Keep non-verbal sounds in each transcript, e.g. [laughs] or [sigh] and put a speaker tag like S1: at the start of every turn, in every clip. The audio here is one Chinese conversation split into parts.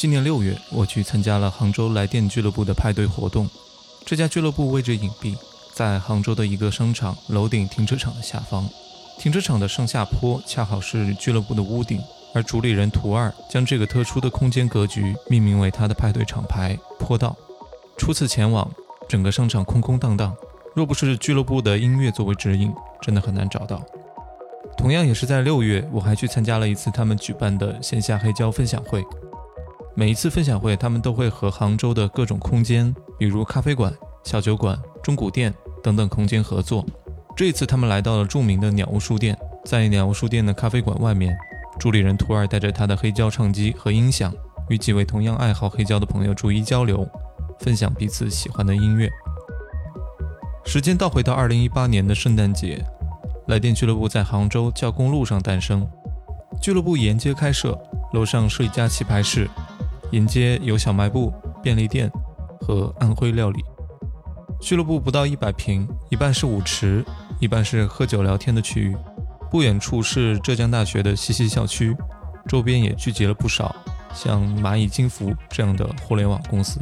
S1: 今年六月，我去参加了杭州来电俱乐部的派对活动。这家俱乐部位置隐蔽，在杭州的一个商场楼顶停车场的下方。停车场的上下坡恰好是俱乐部的屋顶，而主理人图二将这个特殊的空间格局命名为他的派对厂牌“坡道”。初次前往，整个商场空空荡荡，若不是俱乐部的音乐作为指引，真的很难找到。同样也是在六月，我还去参加了一次他们举办的线下黑胶分享会。每一次分享会，他们都会和杭州的各种空间，比如咖啡馆、小酒馆、中古店等等空间合作。这一次，他们来到了著名的鸟屋书店，在鸟屋书店的咖啡馆外面，助理人图二带着他的黑胶唱机和音响，与几位同样爱好黑胶的朋友逐一交流，分享彼此喜欢的音乐。时间倒回到二零一八年的圣诞节，来电俱乐部在杭州教工路上诞生。俱乐部沿街开设，楼上是一家棋牌室。沿街有小卖部、便利店和安徽料理。俱乐部不到一百平，一半是舞池，一半是喝酒聊天的区域。不远处是浙江大学的西溪校区，周边也聚集了不少像蚂蚁金服这样的互联网公司。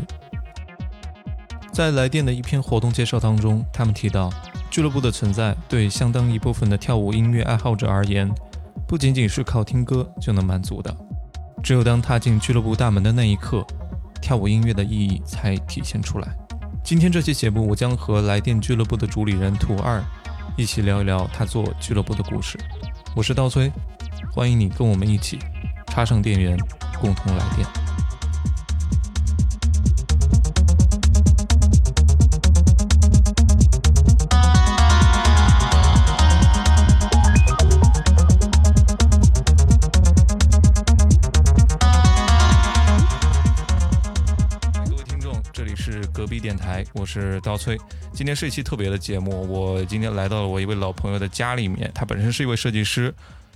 S1: 在来电的一篇活动介绍当中，他们提到，俱乐部的存在对相当一部分的跳舞音乐爱好者而言，不仅仅是靠听歌就能满足的。只有当踏进俱乐部大门的那一刻，跳舞音乐的意义才体现出来。今天这期节目，我将和来电俱乐部的主理人图二一起聊一聊他做俱乐部的故事。我是刀崔，欢迎你跟我们一起插上电源，共同来电。台，我是刀崔。今天是一期特别的节目，我今天来到了我一位老朋友的家里面。他本身是一位设计师，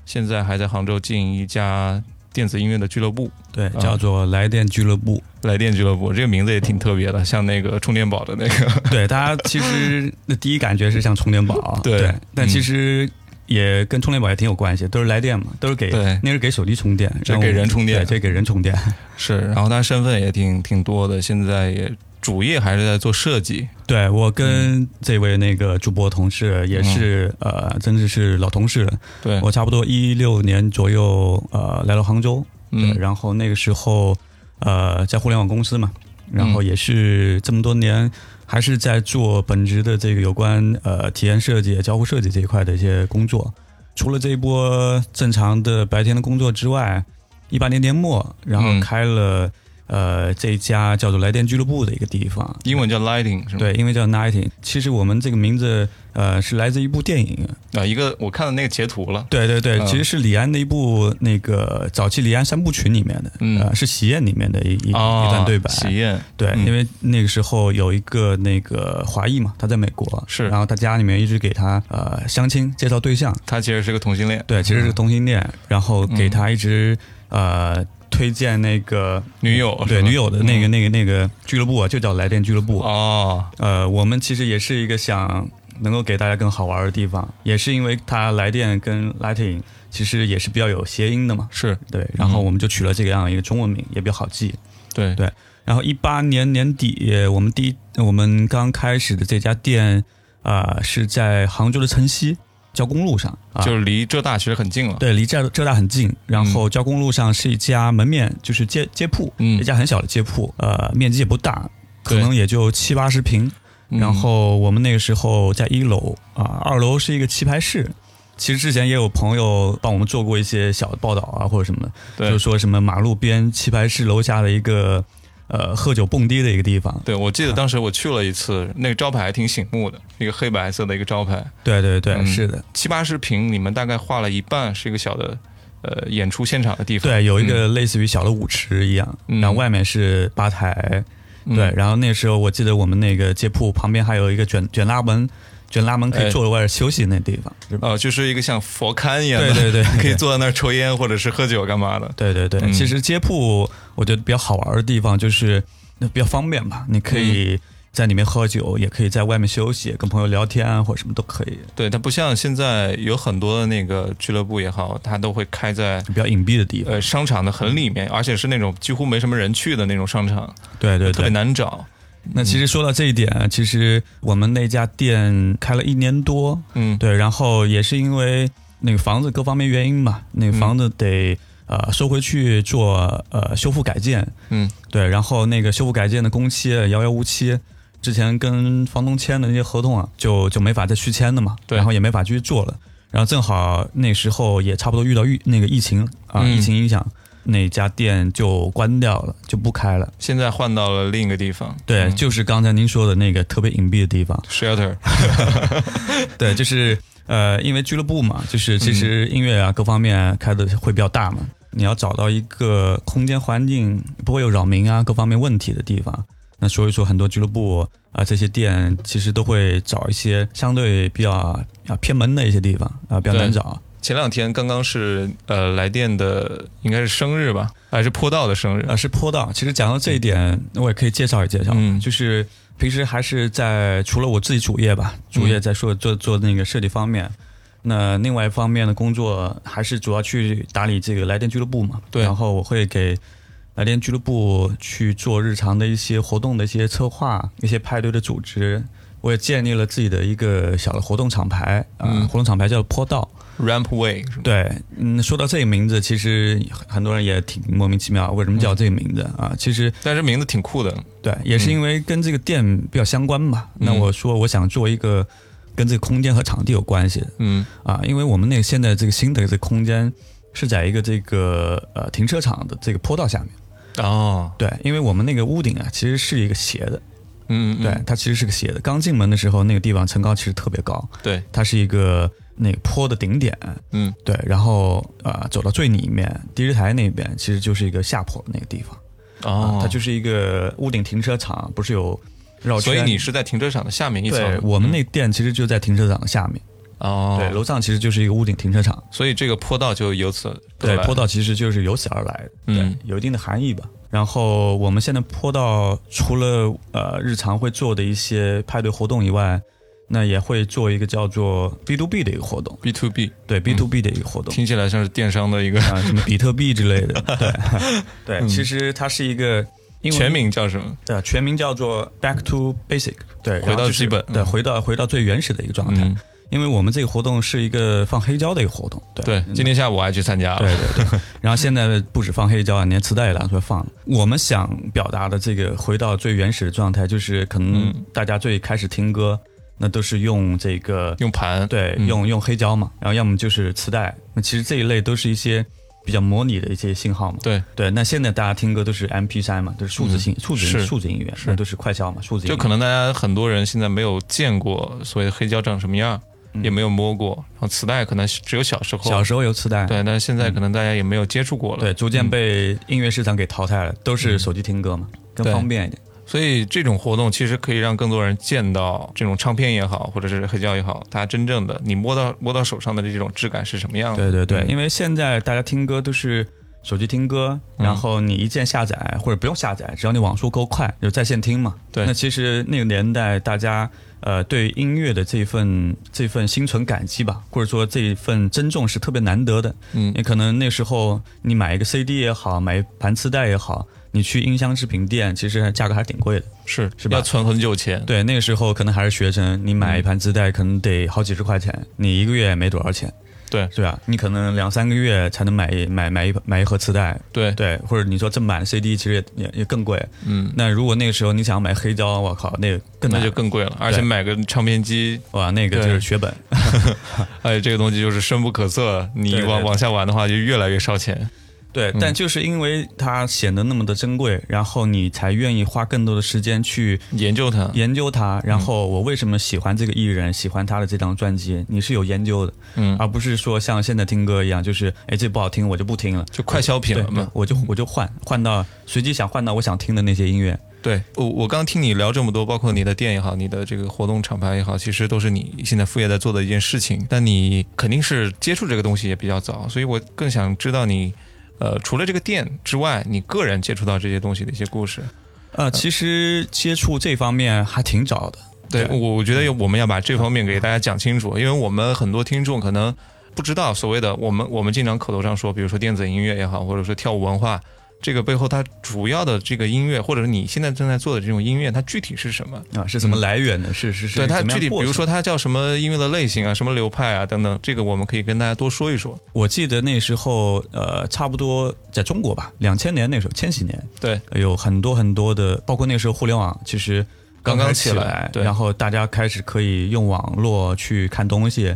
S1: 现在还在杭州经营一家电子音乐的俱乐部，
S2: 对，叫做来电俱乐部。
S1: 来电俱乐部这个名字也挺特别的，像那个充电宝的那个。[laughs]
S2: 对，大家其实 [laughs] 那第一感觉是像充电宝，对，但其实也跟充电宝也挺有关系，都是来电嘛，都是给，那是给手机充电，
S1: 这给人充电，
S2: 这给人充电。
S1: 是，然后他身份也挺挺多的，现在也。主业还是在做设计，
S2: 对我跟这位那个主播同事也是呃，真的是老同事了。
S1: 对。
S2: 我差不多一六年左右呃来到杭州，嗯，然后那个时候呃在互联网公司嘛，然后也是这么多年还是在做本职的这个有关呃体验设计、交互设计这一块的一些工作。除了这一波正常的白天的工作之外，一八年年末然后开了。呃，这家叫做来电俱乐部的一个地方，
S1: 英文叫 Lighting 是吗？
S2: 对，英文叫 Lighting。其实我们这个名字，呃，是来自一部电影
S1: 啊，一个我看到那个截图了。
S2: 对对对，其实是李安的一部那个早期李安三部曲里面的，嗯，是《喜宴》里面的一一一段对白。
S1: 喜宴。
S2: 对，因为那个时候有一个那个华裔嘛，他在美国，
S1: 是，
S2: 然后他家里面一直给他呃相亲介绍对象，
S1: 他其实是个同性恋，
S2: 对，其实是个同性恋，然后给他一直呃。推荐那个
S1: 女友，
S2: 对女友的那个那个那个俱乐部啊，就叫来电俱乐部哦。呃，我们其实也是一个想能够给大家更好玩的地方，也是因为它来电跟 lighting 其实也是比较有谐音的嘛。
S1: 是
S2: 对，然后我们就取了这个样一个中文名，也比较好记。
S1: 对
S2: 对。然后一八年年底，我们第一我们刚开始的这家店啊，是在杭州的城西。交公路上，
S1: 就是离浙大其实很近了。
S2: 对，离浙浙大很近。然后交公路上是一家门面，就是街街铺，一家很小的街铺，呃，面积也不大，可能也就七八十平。然后我们那个时候在一楼啊，二楼是一个棋牌室。其实之前也有朋友帮我们做过一些小的报道啊，或者什么的，就是说什么马路边棋牌室楼下的一个。呃，喝酒蹦迪的一个地方。
S1: 对，我记得当时我去了一次，那个招牌还挺醒目的，一个黑白色的一个招牌。
S2: 对对对，是的，
S1: 七八十平，你们大概画了一半是一个小的呃演出现场的地方。
S2: 对，有一个类似于小的舞池一样，然后外面是吧台。对，然后那时候我记得我们那个街铺旁边还有一个卷卷拉门。就拉门可以坐在外边休息那地方，
S1: 哦，就是一个像佛龛一样
S2: 的，对对 [laughs] 对，
S1: 可以坐在那儿抽烟或者是喝酒干嘛的。
S2: 对对对，其实街铺我觉得比较好玩的地方就是比较方便吧，你可以在里面喝酒，也可以在外面休息，跟朋友聊天啊，或者什么都可以。
S1: 对，它不像现在有很多的那个俱乐部也好，它都会开在
S2: 比较隐蔽的地方，
S1: 呃，商场的很里面，而且是那种几乎没什么人去的那种商场。
S2: 对对对，特
S1: 别难找。
S2: 那其实说到这一点，其实我们那家店开了一年多，
S1: 嗯，
S2: 对，然后也是因为那个房子各方面原因嘛，那个房子得呃收回去做呃修复改建，
S1: 嗯，
S2: 对，然后那个修复改建的工期遥遥无期，之前跟房东签的那些合同啊，就就没法再续签的嘛，
S1: 对，
S2: 然后也没法继续做了，然后正好那时候也差不多遇到疫那个疫情啊，疫情影响。那家店就关掉了，就不开了。
S1: 现在换到了另一个地方，
S2: 对，就是刚才您说的那个特别隐蔽的地方
S1: ，shelter。[laughs]
S2: 对，就是呃，因为俱乐部嘛，就是其实音乐啊各方面开的会比较大嘛，你要找到一个空间环境不会有扰民啊各方面问题的地方，那所以说很多俱乐部啊这些店其实都会找一些相对比较啊偏门的一些地方啊比较难找。
S1: 前两天刚刚是呃来电的应该是生日吧，还是坡道的生日
S2: 啊？是坡道。其实讲到这一点，我也可以介绍一介绍。嗯，就是平时还是在除了我自己主业吧，主业在说做做那个设计方面，那另外一方面的工作还是主要去打理这个来电俱乐部嘛。
S1: 对。
S2: 然后我会给来电俱乐部去做日常的一些活动的一些策划，一些派对的组织。我也建立了自己的一个小的活动厂牌啊，活动厂牌叫坡道。
S1: Rampway
S2: 对，嗯，说到这个名字，其实很多人也挺莫名其妙，为什么叫这个名字？啊？其实，
S1: 但是名字挺酷的，
S2: 对，也是因为跟这个店比较相关嘛。那我说，我想做一个跟这个空间和场地有关系的，
S1: 嗯，
S2: 啊，因为我们那个现在这个新的这个空间是在一个这个呃停车场的这个坡道下面，
S1: 哦，
S2: 对，因为我们那个屋顶啊，其实是一个斜的，
S1: 嗯，嗯
S2: 对，它其实是个斜的。刚进门的时候，那个地方层高其实特别高，
S1: 对，
S2: 它是一个。那个坡的顶点，
S1: 嗯，
S2: 对，然后呃，走到最里面，DJ 台那边其实就是一个下坡的那个地方，
S1: 哦，
S2: 它就是一个屋顶停车场，不是有绕
S1: 圈，所以你是在停车场的下面一层。
S2: 对，我们那店其实就在停车场的下面，
S1: 哦，
S2: 对，楼上其实就是一个屋顶停车场，
S1: 所以这个坡道就由此
S2: 对，坡道其实就是由此而来的，嗯，有一定的含义吧。然后我们现在坡道除了呃日常会做的一些派对活动以外。那也会做一个叫做 B to B 的一个活动
S1: ，B to B
S2: 对 B to B 的一个活动，
S1: 听起来像是电商的一个
S2: 啊，什么 [laughs] 比特币之类的，[laughs] 对对，其实它是一个
S1: 全名叫什么？
S2: 对，全名叫做 Back to Basic，对，
S1: 回到基本，
S2: 对，回到回到最原始的一个状态。因为我们这个活动是一个放黑胶的一个活动，
S1: 对，今天下午我还去参加了，
S2: 对对对。[laughs] 然后现在不止放黑胶啊，连磁带也拿出来放。我们想表达的这个回到最原始的状态，就是可能大家最开始听歌。那都是用这个
S1: 用盘，
S2: 对，用用黑胶嘛，然后要么就是磁带。那其实这一类都是一些比较模拟的一些信号嘛。
S1: 对
S2: 对，那现在大家听歌都是 M P 三嘛，都是数字性、数字数字音乐，那都是快消嘛，数字。
S1: 就可能大家很多人现在没有见过所谓的黑胶长什么样，也没有摸过。然后磁带可能只有小时候，
S2: 小时候有磁带，
S1: 对，但是现在可能大家也没有接触过了。
S2: 对，逐渐被音乐市场给淘汰了，都是手机听歌嘛，更方便一点。
S1: 所以这种活动其实可以让更多人见到这种唱片也好，或者是黑胶也好，它真正的你摸到摸到手上的这种质感是什么样的？
S2: 对对对，因为现在大家听歌都是手机听歌，然后你一键下载或者不用下载，只要你网速够快就在线听嘛。
S1: 对。
S2: 那其实那个年代大家呃对音乐的这份这份心存感激吧，或者说这一份珍重是特别难得的。
S1: 嗯。
S2: 你可能那时候你买一个 CD 也好，买一盘磁带也好。你去音箱制品店，其实价格还挺贵的，
S1: 是
S2: 是吧？
S1: 要存很久钱。
S2: 对，那个时候可能还是学生，你买一盘磁带可能得好几十块钱，你一个月也没多少钱，
S1: 对，
S2: 对吧？你可能两三个月才能买一买买一买一盒磁带，
S1: 对。
S2: 对，或者你说正版的 CD，其实也也也更贵。
S1: 嗯，
S2: 那如果那个时候你想买黑胶，我靠，那个更
S1: 那就更贵了，而且买个唱片机，
S2: 哇，那个就是血本，[laughs]
S1: 哎，这个东西就是深不可测，你往往下玩的话就越来越烧钱。
S2: 对，但就是因为它显得那么的珍贵，然后你才愿意花更多的时间去
S1: 研究它，
S2: 研究它。然后我为什么喜欢这个艺人，喜欢他的这张专辑？你是有研究的，
S1: 嗯，
S2: 而不是说像现在听歌一样，就是哎这不好听我就不听了，
S1: 就快消品了嘛，
S2: 我就我就换换到随机想换到我想听的那些音乐。
S1: 对我我刚听你聊这么多，包括你的店也好，你的这个活动厂牌也好，其实都是你现在副业在做的一件事情。但你肯定是接触这个东西也比较早，所以我更想知道你。呃，除了这个店之外，你个人接触到这些东西的一些故事，
S2: 呃，其实接触这方面还挺早的。
S1: 对，我我觉得我们要把这方面给大家讲清楚，因为我们很多听众可能不知道所谓的我们我们经常口头上说，比如说电子音乐也好，或者说跳舞文化。这个背后，它主要的这个音乐，或者是你现在正在做的这种音乐，它具体是什么
S2: 啊？是怎么来源的？是是是。
S1: 对它具体，比如说它叫什么音乐的类型啊，什么流派啊等等，这个我们可以跟大家多说一说。
S2: 我记得那时候，呃，差不多在中国吧，两千年那时候，千禧年，
S1: 对，
S2: 有很多很多的，包括那时候互联网其实刚
S1: 刚
S2: 起
S1: 来，
S2: 对，然后大家开始可以用网络去看东西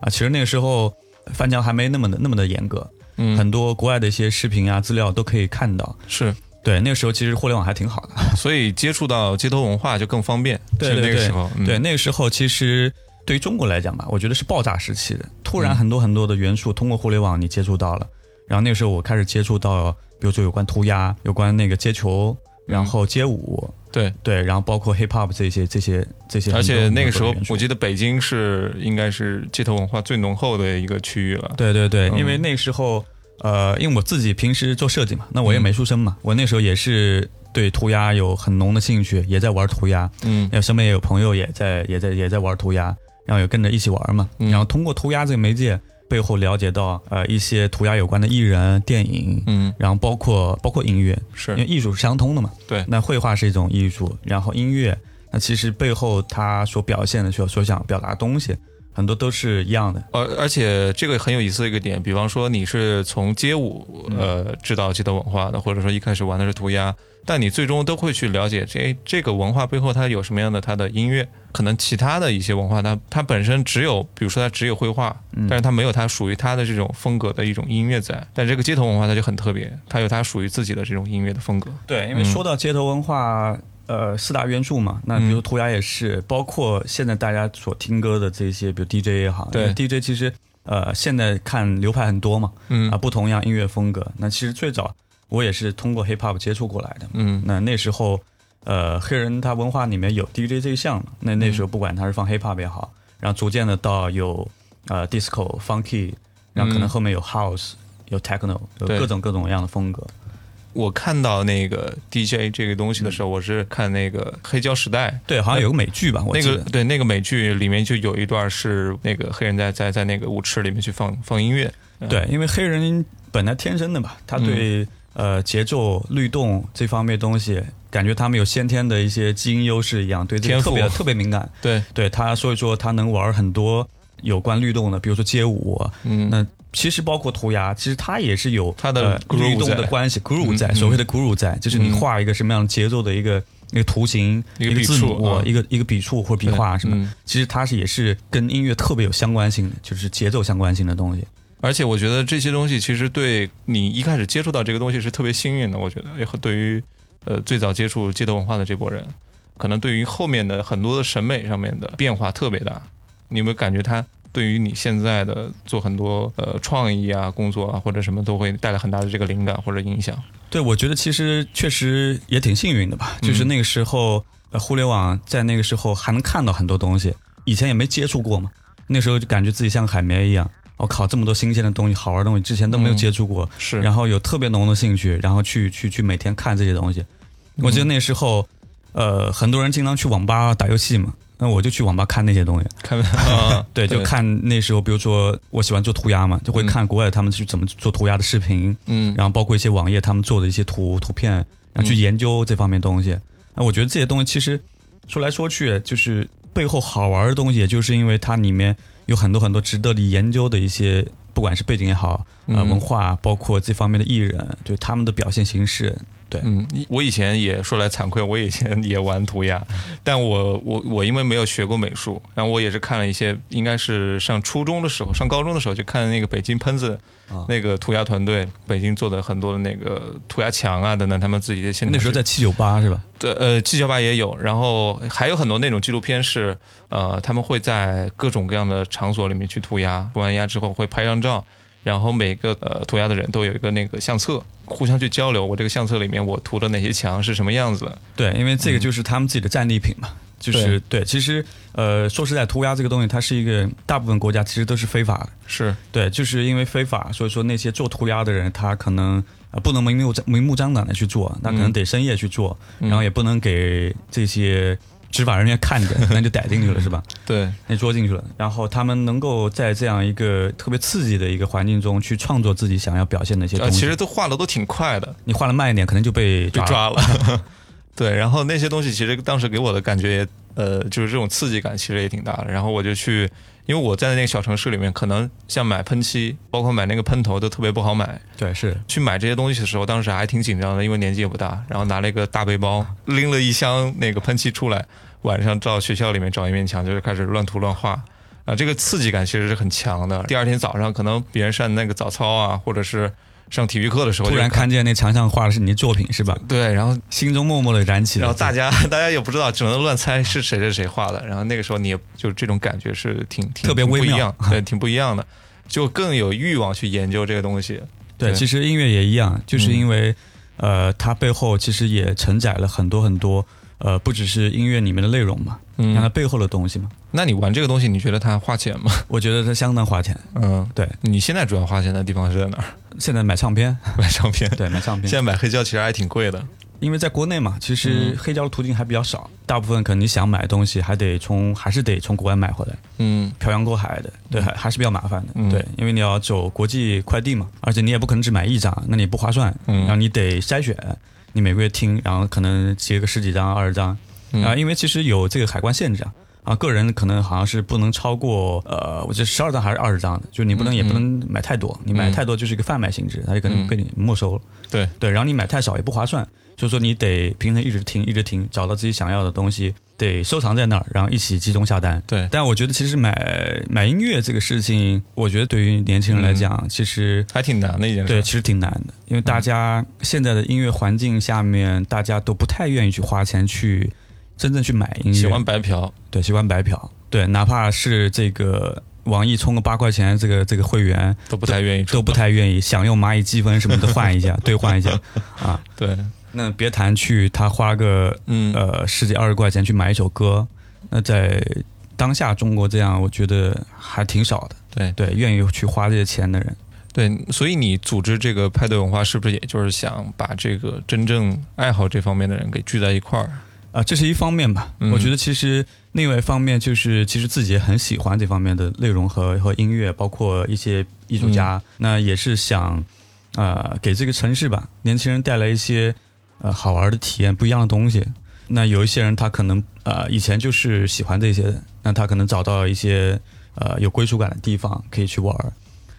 S2: 啊。其实那个时候翻墙还没那么的那么的严格，嗯，很多国外的一些视频啊资料都可以看到，
S1: 是。
S2: 对，那个时候其实互联网还挺好的，[laughs]
S1: 所以接触到街头文化就更方便。
S2: 对 [laughs] 对
S1: 对，
S2: 对那个时候其实对于中国来讲吧，我觉得是爆炸时期的，突然很多很多的元素通过互联网你接触到了，然后那个时候我开始接触到，比如说有关涂鸦、有关那个街球，然后街舞，
S1: 对
S2: 对，然后包括 hip hop 这些这些这些。
S1: 而且那个时候我记得北京是应该是街头文化最浓厚的一个区域了。
S2: 对对对，因为那时候。呃，因为我自己平时做设计嘛，那我也美术生嘛，我那时候也是对涂鸦有很浓的兴趣，也在玩涂鸦。嗯，然后身边也有朋友也在也在也在玩涂鸦，然后也跟着一起玩嘛。然后通过涂鸦这个媒介背后了解到呃一些涂鸦有关的艺人、电影，嗯，然后包括包括音乐，
S1: 是
S2: 因为艺术是相通的嘛。
S1: 对，
S2: 那绘画是一种艺术，然后音乐，那其实背后它所表现的、所所想表达的东西。很多都是一样的，
S1: 而而且这个很有意思的一个点，比方说你是从街舞呃知道街头文化的，或者说一开始玩的是涂鸦，但你最终都会去了解这这个文化背后它有什么样的它的音乐，可能其他的一些文化它它本身只有，比如说它只有绘画，但是它没有它属于它的这种风格的一种音乐在，但这个街头文化它就很特别，它有它属于自己的这种音乐的风格。
S2: 对，因为说到街头文化。呃，四大元素嘛，那比如涂鸦也是，包括现在大家所听歌的这些，比如 DJ 也好，
S1: 对。
S2: DJ 其实呃，现在看流派很多嘛，嗯。啊，不同样音乐风格。那其实最早我也是通过 hip hop 接触过来的，嗯，那那时候呃，黑人他文化里面有 DJ 这一项嘛，那那时候不管他是放 hip hop 也好，然后逐渐的到有呃 disco funky，然后可能后面有 house，有 techno，有各种各种各样的风格。
S1: 我看到那个 DJ 这个东西的时候，我是看那个《黑胶时代》，
S2: 对，好像有个美剧吧？
S1: 我那个对，那个美剧里面就有一段是那个黑人在在在那个舞池里面去放放音乐。
S2: 对，因为黑人本来天生的嘛，他对呃节奏律动这方面东西，感觉他们有先天的一些基因优势一样，对这个特别特别敏感。
S1: 对，
S2: 对他，所以说他能玩很多有关律动的，比如说街舞，嗯，那。其实包括涂鸦，其实它也是有
S1: 它的
S2: 律动的关系，groove 在，所谓的 groove 在，就是你画一个什么样的节奏的一个一个图形，一个字母，一个一个笔触或者笔画什么，其实它是也是跟音乐特别有相关性的，就是节奏相关性的东西。
S1: 而且我觉得这些东西其实对你一开始接触到这个东西是特别幸运的，我觉得也对于呃最早接触街头文化的这波人，可能对于后面的很多的审美上面的变化特别大。你有没有感觉它？对于你现在的做很多呃创意啊工作啊或者什么都会带来很大的这个灵感或者影响。
S2: 对，我觉得其实确实也挺幸运的吧，就是那个时候呃互联网在那个时候还能看到很多东西，以前也没接触过嘛。那时候就感觉自己像海绵一样，我靠，这么多新鲜的东西、好玩的东西，之前都没有接触过，
S1: 是。
S2: 然后有特别浓的兴趣，然后去去去每天看这些东西。我记得那时候，呃，很多人经常去网吧打游戏嘛。那我就去网吧看那些东西，
S1: 看，[laughs]
S2: 对，就看那时候，比如说我喜欢做涂鸦嘛，就会看国外他们去怎么做涂鸦的视频，嗯，然后包括一些网页他们做的一些图图片，然后去研究这方面东西。那我觉得这些东西其实说来说去，就是背后好玩的东西，也就是因为它里面有很多很多值得你研究的一些，不管是背景也好，呃，文化，包括这方面的艺人，就他们的表现形式。对，
S1: 嗯，我以前也说来惭愧，我以前也玩涂鸦，但我我我因为没有学过美术，然后我也是看了一些，应该是上初中的时候，上高中的时候就看那个北京喷子那个涂鸦团队，北京做的很多的那个涂鸦墙啊等等，他们自己的现
S2: 那时候在七九八是吧？
S1: 对，呃，七九八也有，然后还有很多那种纪录片是，呃，他们会在各种各样的场所里面去涂鸦，涂完鸦之后会拍张照。然后每个呃涂鸦的人都有一个那个相册，互相去交流。我这个相册里面我涂的哪些墙是什么样子？
S2: 对，因为这个就是他们自己的战利品嘛。就是对，其实呃说实在，涂鸦这个东西，它是一个大部分国家其实都是非法的。
S1: 是
S2: 对，就是因为非法，所以说那些做涂鸦的人，他可能呃不能明目明目张胆的去做，那可能得深夜去做，然后也不能给这些。执法人员看着，[laughs] 那就逮进去了，是吧？
S1: 对，
S2: 那捉进去了。然后他们能够在这样一个特别刺激的一个环境中去创作自己想要表现的一些东西，
S1: 其实都画的都挺快的。
S2: 你画的慢一点，可能就被
S1: 被抓了。[laughs] [laughs] 对，然后那些东西其实当时给我的感觉，也呃，就是这种刺激感其实也挺大的。然后我就去，因为我在那个小城市里面，可能像买喷漆，包括买那个喷头都特别不好买。
S2: 对，是
S1: 去买这些东西的时候，当时还挺紧张的，因为年纪也不大。然后拿了一个大背包，拎了一箱那个喷漆出来。晚上到学校里面找一面墙，就是开始乱涂乱画，啊，这个刺激感其实是很强的。第二天早上，可能别人上那个早操啊，或者是上体育课的时候，
S2: 突然看见那墙上画的是你的作品，是吧？
S1: 对，然后
S2: 心中默默的燃起。
S1: 然后大家大家也不知道，只能乱猜是谁是谁画的。然后那个时候，你也就这种感觉是挺挺
S2: 特别微
S1: 妙，[laughs] 对，挺不一样的，就更有欲望去研究这个东西。
S2: 对，其实音乐也一样，就是因为呃，它背后其实也承载了很多很多。呃，不只是音乐里面的内容嘛，嗯，它背后的东西嘛。
S1: 那你玩这个东西，你觉得它花钱吗？
S2: 我觉得它相当花钱。
S1: 嗯，
S2: 对。
S1: 你现在主要花钱的地方是在哪儿？
S2: 现在买唱片，
S1: 买唱片，[laughs]
S2: 对，买唱片。
S1: 现在买黑胶其实还挺贵的。
S2: 因为在国内嘛，其实黑胶的途径还比较少，大部分可能你想买东西，还得从还是得从国外买回来，嗯，漂洋过海的，对，还还是比较麻烦的，对，因为你要走国际快递嘛，而且你也不可能只买一张，那你不划算，然后你得筛选，你每个月听，然后可能接个十几张、二十张。啊，因为其实有这个海关限制啊，啊，个人可能好像是不能超过呃，我记得十二张还是二十张的，就你不能也不能买太多，你买太多就是一个贩卖性质，他就可能被你没收了。
S1: 对。
S2: 对，然后你买太少也不划算，就是说你得平时一直听一直听，找到自己想要的东西，得收藏在那儿，然后一起集中下单。
S1: 对，
S2: 但我觉得其实买买音乐这个事情，我觉得对于年轻人来讲，其实
S1: 还挺难的一件事。
S2: 对，其实挺难的，因为大家现在的音乐环境下面，大家都不太愿意去花钱去。真正去买音乐，
S1: 喜欢白嫖，
S2: 对，喜欢白嫖，对，哪怕是这个网易充个八块钱，这个这个会员
S1: 都不太愿意，
S2: 都不太愿意想用蚂蚁积分什么的换一下，[laughs] 兑换一下，啊，
S1: 对，
S2: 那别谈去他花个嗯。呃十几二十块钱去买一首歌，那在当下中国这样，我觉得还挺少的，
S1: 对。
S2: 对，愿意去花这些钱的人，
S1: 对，所以你组织这个派对文化，是不是也就是想把这个真正爱好这方面的人给聚在一块儿？
S2: 啊，这是一方面吧。我觉得其实另外一方面就是，其实自己也很喜欢这方面的内容和和音乐，包括一些艺术家。那也是想啊，给这个城市吧，年轻人带来一些呃好玩的体验，不一样的东西。那有一些人他可能呃以前就是喜欢这些，那他可能找到一些呃有归属感的地方可以去玩。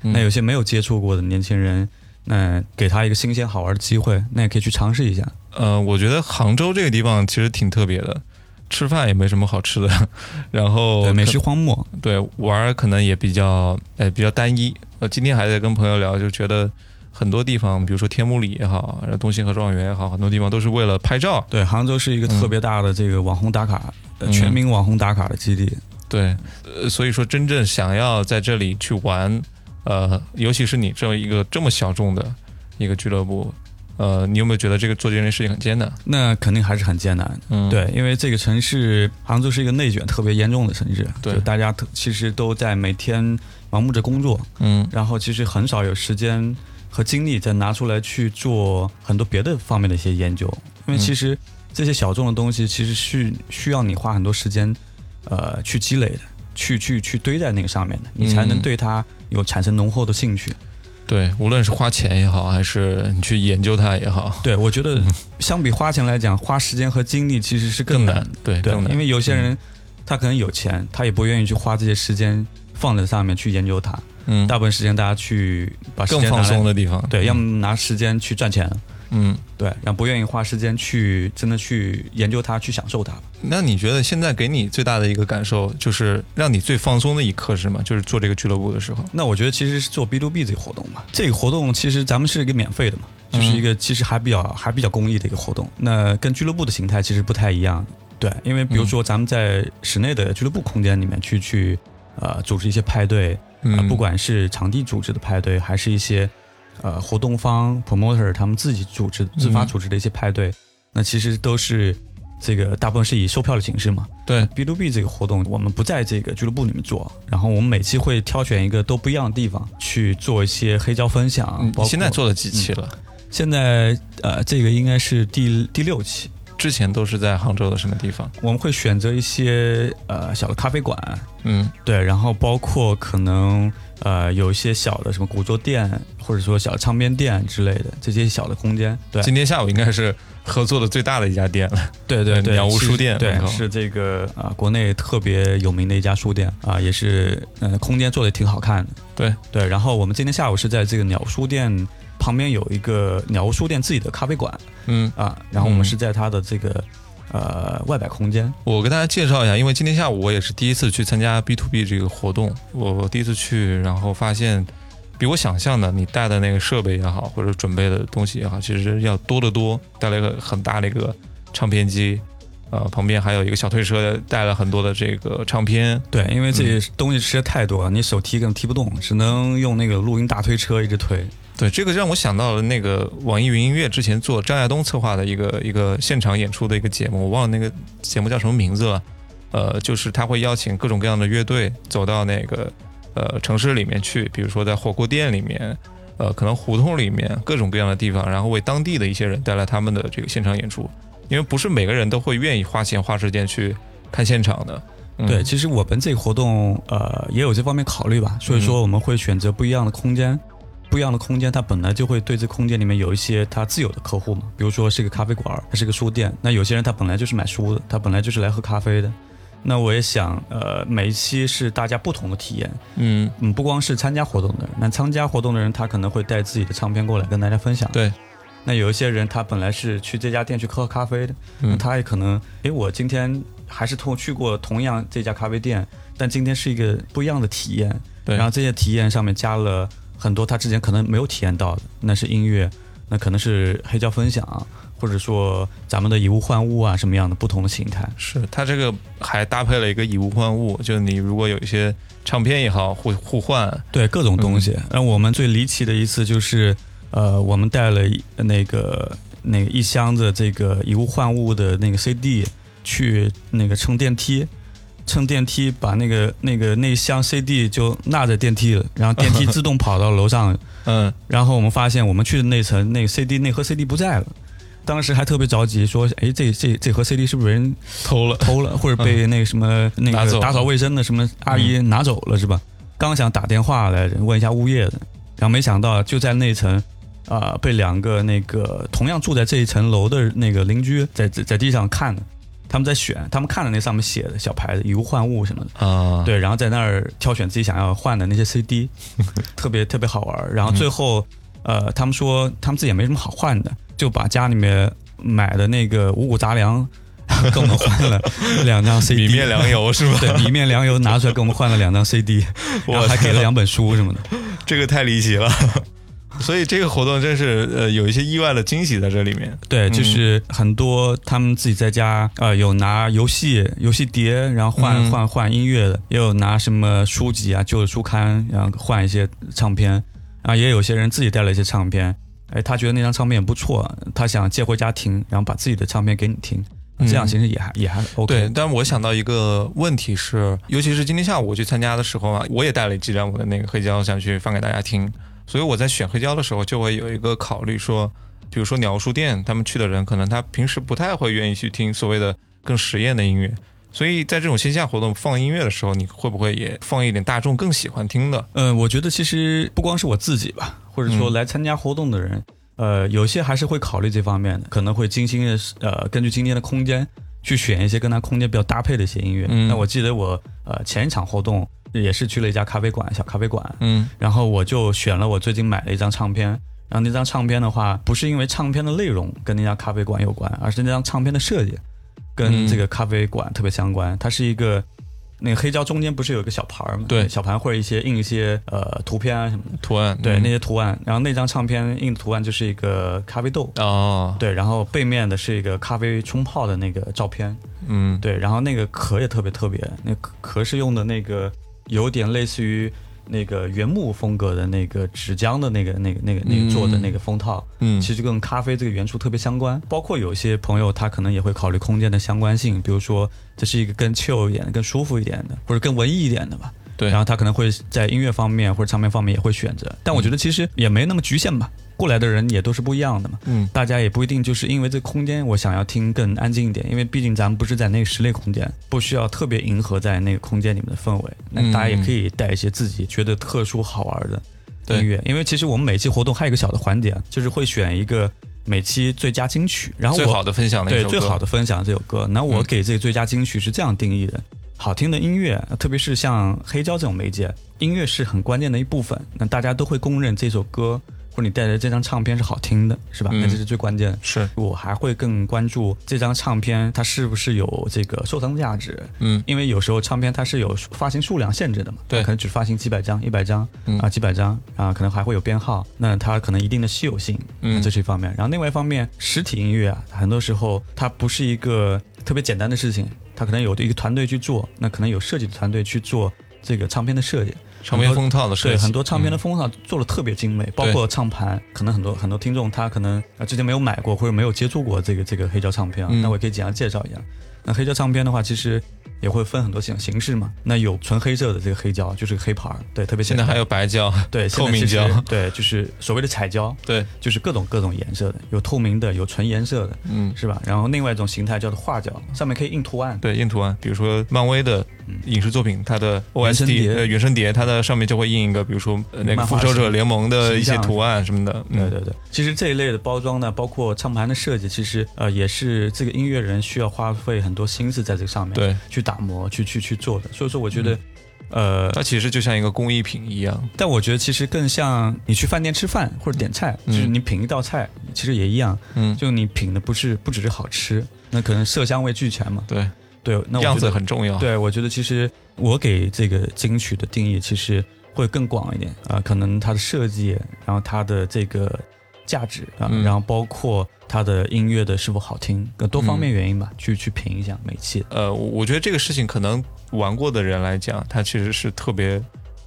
S2: 那有些没有接触过的年轻人。那给他一个新鲜好玩的机会，那也可以去尝试一下。
S1: 呃，我觉得杭州这个地方其实挺特别的，吃饭也没什么好吃的，[laughs] 然后
S2: 美食荒漠，
S1: 对玩可能也比较呃比较单一。呃，今天还在跟朋友聊，就觉得很多地方，比如说天目里也好，然后东兴河状元也好，很多地方都是为了拍照。
S2: 对，杭州是一个特别大的这个网红打卡，全民网红打卡的基地。
S1: 对，呃，所以说真正想要在这里去玩。呃，尤其是你这么一个这么小众的一个俱乐部，呃，你有没有觉得这个做这件事情很艰难？
S2: 那肯定还是很艰难。嗯，对，因为这个城市杭州是一个内卷特别严重的城市，
S1: 对，
S2: 大家其实都在每天盲目着工作，嗯，然后其实很少有时间和精力再拿出来去做很多别的方面的一些研究，因为其实这些小众的东西其实是需要你花很多时间，呃，去积累的。去去去堆在那个上面的，你才能对它有产生浓厚的兴趣。
S1: 对，无论是花钱也好，还是你去研究它也好。
S2: 对，我觉得相比花钱来讲，花时间和精力其实是
S1: 更
S2: 难。
S1: 对，
S2: 对，因为有些人他可能有钱，他也不愿意去花这些时间放在上面去研究它。嗯，大部分时间大家去把
S1: 更放松的地方，
S2: 对，要么拿时间去赚钱。嗯，对，然后不愿意花时间去真的去研究它，去享受它。
S1: 那你觉得现在给你最大的一个感受，就是让你最放松的一刻是什么？就是做这个俱乐部的时候。
S2: 那我觉得其实是做 B to B 这个活动嘛。这个活动其实咱们是一个免费的嘛，就是一个其实还比较还比较公益的一个活动。那跟俱乐部的形态其实不太一样。对，因为比如说咱们在室内的俱乐部空间里面去去呃组织一些派对，啊，不管是场地组织的派对，还是一些。呃，活动方 promoter 他们自己组织、自发组织的一些派对，那其实都是这个大部分是以售票的形式嘛。
S1: 对
S2: ，B to B 这个活动，我们不在这个俱乐部里面做，然后我们每期会挑选一个都不一样的地方去做一些黑胶分享。
S1: 现在做了几期了？
S2: 现在呃，这个应该是第第六期。
S1: 之前都是在杭州的什么地方？
S2: 我们会选择一些呃小的咖啡馆，
S1: 嗯，
S2: 对，然后包括可能呃有一些小的什么古着店，或者说小唱片店之类的这些小的空间。对，
S1: 今天下午应该是合作的最大的一家店了。
S2: 对对对，
S1: 鸟屋书店，
S2: 对，是这个啊，国内特别有名的一家书店啊，也是嗯，空间做的挺好看的。
S1: 对
S2: 对，然后我们今天下午是在这个鸟书店。旁边有一个鸟屋书店自己的咖啡馆，
S1: 嗯
S2: 啊，然后我们是在它的这个呃外摆空间。
S1: 我给大家介绍一下，因为今天下午我也是第一次去参加 B to B 这个活动，我第一次去，然后发现比我想象的，你带的那个设备也好，或者准备的东西也好，其实要多得多。带了一个很大的一个唱片机，呃，旁边还有一个小推车，带了很多的这个唱片。
S2: 对，因为这些东西实在太多了，你手提根本提不动，只能用那个录音大推车一直推。
S1: 对，这个让我想到了那个网易云音乐之前做张亚东策划的一个一个现场演出的一个节目，我忘了那个节目叫什么名字了。呃，就是他会邀请各种各样的乐队走到那个呃城市里面去，比如说在火锅店里面，呃，可能胡同里面各种各样的地方，然后为当地的一些人带来他们的这个现场演出。因为不是每个人都会愿意花钱花时间去看现场的。
S2: 对，其实我们这个活动呃也有这方面考虑吧，所以说我们会选择不一样的空间。不一样的空间，它本来就会对这空间里面有一些它自有的客户嘛，比如说是一个咖啡馆，它是个书店，那有些人他本来就是买书的，他本来就是来喝咖啡的。那我也想，呃，每一期是大家不同的体验，
S1: 嗯
S2: 嗯，不光是参加活动的人，那参加活动的人他可能会带自己的唱片过来跟大家分享，
S1: 对。
S2: 那有一些人他本来是去这家店去喝咖啡的，
S1: 那
S2: 他也可能，诶，我今天还是同去过同样这家咖啡店，但今天是一个不一样的体验，
S1: 对。
S2: 然后这些体验上面加了。很多他之前可能没有体验到的，那是音乐，那可能是黑胶分享，或者说咱们的以物换物啊，什么样的不同的形态？
S1: 是他这个还搭配了一个以物换物，就你如果有一些唱片也好，互互换，
S2: 对各种东西。那我们最离奇的一次就是，呃，我们带了那个那个一箱子这个以物换物的那个 CD 去那个乘电梯。乘电梯把那个那个那箱 CD 就落在电梯了，然后电梯 [laughs] 自动跑到楼上，
S1: 嗯，
S2: 然后我们发现我们去的那层那个 CD 那盒 CD 不在了，当时还特别着急，说，哎，这这这盒 CD 是不是人
S1: 偷了？
S2: 偷了，[laughs] 或者被那个什么那个打扫卫生的什么阿姨拿走了是吧？刚想打电话来问一下物业的，然后没想到就在那层，啊，被两个那个同样住在这一层楼的那个邻居在在在地上看。他们在选，他们看了那上面写的小牌子，以物换物什么
S1: 的啊，
S2: 对，然后在那儿挑选自己想要换的那些 [laughs] CD，特别特别好玩。然后最后，呃，他们说他们自己也没什么好换的，就把家里面买的那个五谷杂粮 [laughs] 跟我们换了 [laughs] 两张 CD，
S1: 米面粮油是吧？
S2: 对，米面粮油拿出来跟我们换了两张 CD，然后还给了两本书什么的，
S1: 这个太离奇了。[laughs] 所以这个活动真是呃有一些意外的惊喜在这里面。
S2: 对，就是很多他们自己在家啊，有拿游戏游戏碟，然后换换换音乐的，也有拿什么书籍啊、旧的书刊，然后换一些唱片啊，也有些人自己带了一些唱片。哎，他觉得那张唱片也不错，他想借回家听，然后把自己的唱片给你听，这样其实也还也还 OK。
S1: 对，但是我想到一个问题是，尤其是今天下午我去参加的时候啊，我也带了几张我的那个黑胶想去放给大家听。所以我在选黑胶的时候，就会有一个考虑，说，比如说鸟书店，他们去的人可能他平时不太会愿意去听所谓的更实验的音乐，所以在这种线下活动放音乐的时候，你会不会也放一点大众更喜欢听的？
S2: 嗯，我觉得其实不光是我自己吧，或者说来参加活动的人，呃，有些还是会考虑这方面的，可能会精心的呃根据今天的空间去选一些跟他空间比较搭配的一些音乐。嗯那我记得我呃前一场活动。也是去了一家咖啡馆，小咖啡馆，
S1: 嗯，
S2: 然后我就选了我最近买了一张唱片，然后那张唱片的话，不是因为唱片的内容跟那家咖啡馆有关，而是那张唱片的设计跟这个咖啡馆特别相关。它是一个那个黑胶中间不是有一个小盘儿吗？
S1: 对，
S2: 小盘或者一些印一些呃图片啊什么的
S1: 图案，
S2: 对那些图案。然后那张唱片印的图案就是一个咖啡豆
S1: 哦，
S2: 对，然后背面的是一个咖啡冲泡的那个照片，
S1: 嗯，
S2: 对，然后那个壳也特别特别，那壳壳是用的那个。有点类似于那个原木风格的那个纸浆的那个、那个、那个、那个做的那个封套，
S1: 嗯，
S2: 其实跟咖啡这个元素特别相关。包括有些朋友他可能也会考虑空间的相关性，比如说这是一个更 chill 一点、更舒服一点的，或者更文艺一点的吧。
S1: 对，
S2: 然后他可能会在音乐方面或者唱片方面也会选择。但我觉得其实也没那么局限吧，过来的人也都是不一样的嘛。
S1: 嗯，
S2: 大家也不一定就是因为这空间我想要听更安静一点，因为毕竟咱们不是在那个室内空间，不需要特别迎合在那个空间里面的氛围。那大家也可以带一些自己觉得特殊好玩的音乐，因为其实我们每期活动还有一个小的环节，就是会选一个每期最佳金曲，然后
S1: 最好的分享的
S2: 对最好的分享这首歌。那我给这个最佳金曲是这样定义的。好听的音乐，特别是像黑胶这种媒介，音乐是很关键的一部分。那大家都会公认这首歌或者你带来这张唱片是好听的，是吧？那这是最关键。
S1: 是
S2: 我还会更关注这张唱片它是不是有这个收藏价值。
S1: 嗯，
S2: 因为有时候唱片它是有发行数量限制的嘛，
S1: 对，
S2: 可能只发行几百张、一百张啊，几百张啊，可能还会有编号，那它可能一定的稀有性，嗯，这是一方面。然后另外一方面，实体音乐啊，很多时候它不是一个特别简单的事情。它可能有一个团队去做，那可能有设计的团队去做这个唱片的设计，
S1: 唱片封套的设
S2: 计，对很多唱片的封套做的特别精美，包括唱盘，可能很多很多听众他可能啊之前没有买过或者没有接触过这个这个黑胶唱片啊，那我可以简单介绍一下。那黑胶唱片的话，其实。也会分很多形形式嘛，那有纯黑色的这个黑胶，就是黑牌儿，对，特别
S1: 现在还有白胶，
S2: 对，[laughs]
S1: 透明胶，
S2: 对，就是所谓的彩胶，
S1: 对，
S2: 就是各种各种颜色的，有透明的，有纯颜色的，
S1: 嗯，
S2: 是吧？然后另外一种形态叫做画胶，上面可以印图案，
S1: 对，印图案，比如说漫威的影视作品，它的 OSD 呃原声碟，它的上面就会印一个，比如说那个复仇者联盟的一些图案什么的，
S2: 对对对。其实这一类的包装呢，包括唱盘的设计，其实呃也是这个音乐人需要花费很多心思在这个上面，
S1: 对，
S2: 去打磨，去去去。去做的，所以说我觉得，呃，
S1: 它其实就像一个工艺品一样。
S2: 但我觉得其实更像你去饭店吃饭或者点菜，就是你品一道菜，其实也一样。嗯，就你品的不是不只是好吃，那可能色香味俱全嘛。
S1: 对
S2: 对，那
S1: 样子很重要。
S2: 对，我觉得其实我给这个金曲的定义其实会更广一点啊，可能它的设计，然后它的这个。价值啊，然后包括它的音乐的是否好听，多方面原因吧，去去评一下每期。
S1: 呃，我觉得这个事情可能玩过的人来讲，它其实是特别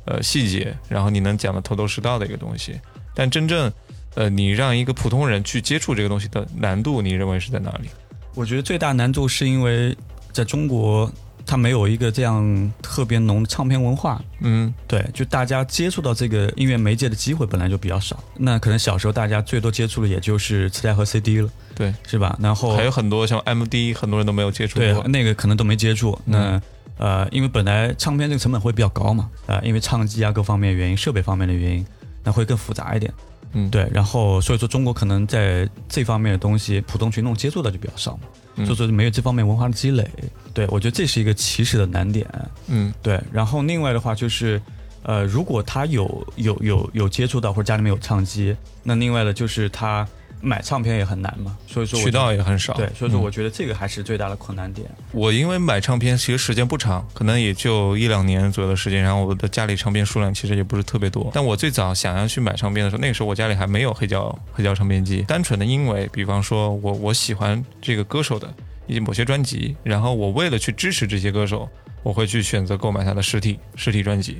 S1: 呃细节，然后你能讲的头头是道的一个东西。但真正呃，你让一个普通人去接触这个东西的难度，你认为是在哪里？
S2: 我觉得最大难度是因为在中国。它没有一个这样特别浓的唱片文化，
S1: 嗯，
S2: 对，就大家接触到这个音乐媒介的机会本来就比较少。那可能小时候大家最多接触的也就是磁带和 CD 了，
S1: 对，
S2: 是吧？然后
S1: 还有很多像 MD，很多人都没有接触
S2: 过，对那个可能都没接触。那呃，因为本来唱片这个成本会比较高嘛，啊，因为唱机啊各方面原因、设备方面的原因，那会更复杂一点。
S1: 嗯，
S2: 对。然后所以说中国可能在这方面的东西，普通群众接触的就比较少嘛。所以说没有这方面文化的积累，对我觉得这是一个起始的难点。
S1: 嗯，
S2: 对。然后另外的话就是，呃，如果他有有有有接触到或者家里面有唱机，那另外的就是他。买唱片也很难嘛，所以说
S1: 渠道也很少。
S2: 对，所以说我觉得这个还是最大的困难点。
S1: 我因为买唱片其实时间不长，可能也就一两年左右的时间，然后我的家里唱片数量其实也不是特别多。但我最早想要去买唱片的时候，那个时候我家里还没有黑胶黑胶唱片机，单纯的因为，比方说我我喜欢这个歌手的以及某些专辑，然后我为了去支持这些歌手，我会去选择购买他的实体实体专辑，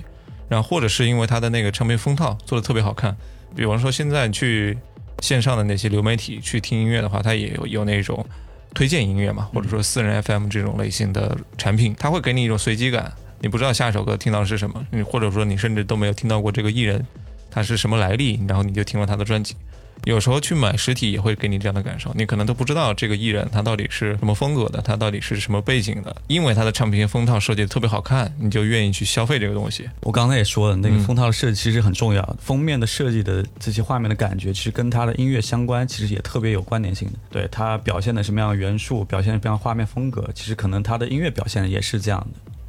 S1: 然后或者是因为他的那个唱片封套做的特别好看，比方说现在去。线上的那些流媒体去听音乐的话，它也有有那种推荐音乐嘛，或者说私人 FM 这种类型的产品，它会给你一种随机感，你不知道下一首歌听到的是什么，你或者说你甚至都没有听到过这个艺人他是什么来历，然后你就听了他的专辑。有时候去买实体也会给你这样的感受，你可能都不知道这个艺人他到底是什么风格的，他到底是什么背景的，因为他的唱片封套设计的特别好看，你就愿意去消费这个东西。
S2: 我刚才也说了，那个封套的设计其实很重要，封面的设计的这些画面的感觉，其实跟他的音乐相关，其实也特别有关联性的。对他表现的什么样的元素，表现什么样的画面风格，其实可能他的音乐表现也是这样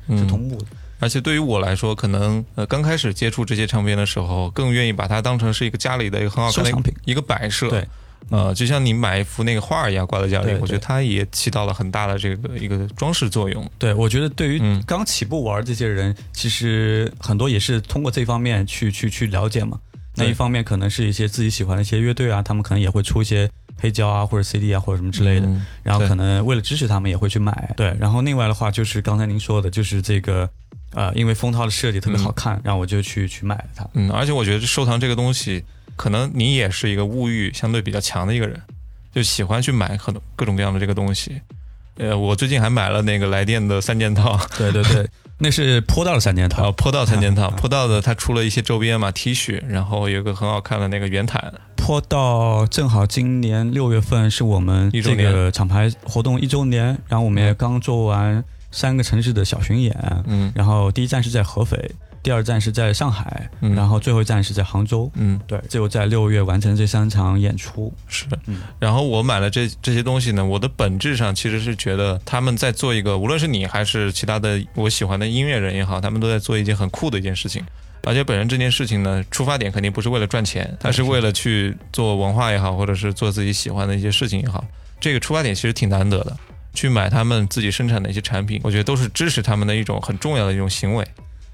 S2: 的，是同步的。
S1: 而且对于我来说，可能呃刚开始接触这些唱片的时候，更愿意把它当成是一个家里的一个很好看的一个摆设。
S2: 对，
S1: 呃，就像你买一幅那个画一样挂在家里，我觉得它也起到了很大的这个一个装饰作用。
S2: 对，我觉得对于刚起步玩这些人，其实很多也是通过这方面去去去了解嘛。那一方面可能是一些自己喜欢的一些乐队啊，他们可能也会出一些黑胶啊或者 CD 啊或者什么之类的，然后可能为了支持他们也会去买。对，然后另外的话就是刚才您说的，就是这个。呃，因为封套的设计特别好看，然后我就去去买了它。
S1: 嗯，而且我觉得收藏这个东西，可能你也是一个物欲相对比较强的一个人，就喜欢去买很多各种各样的这个东西。呃，我最近还买了那个来电的三件套。
S2: 对对对，那是坡道的三件套。[laughs]
S1: 坡道三件套，[laughs] 坡道的它出了一些周边嘛，T 恤，然后有个很好看的那个圆毯。
S2: 坡道正好今年六月份是我们这个厂牌活动一周年，然后我们也刚做完三个城市的小巡演，嗯，然后第一站是在合肥。第二站是在上海，嗯然后最后一站是在杭州。嗯，对，最后在六月完成这三场演出。
S1: 是，嗯，然后我买了这这些东西呢，我的本质上其实是觉得他们在做一个，无论是你还是其他的我喜欢的音乐人也好，他们都在做一件很酷的一件事情。而且本身这件事情呢，出发点肯定不是为了赚钱，他是为了去做文化也好，或者是做自己喜欢的一些事情也好。这个出发点其实挺难得的，去买他们自己生产的一些产品，我觉得都是支持他们的一种很重要的一种行为。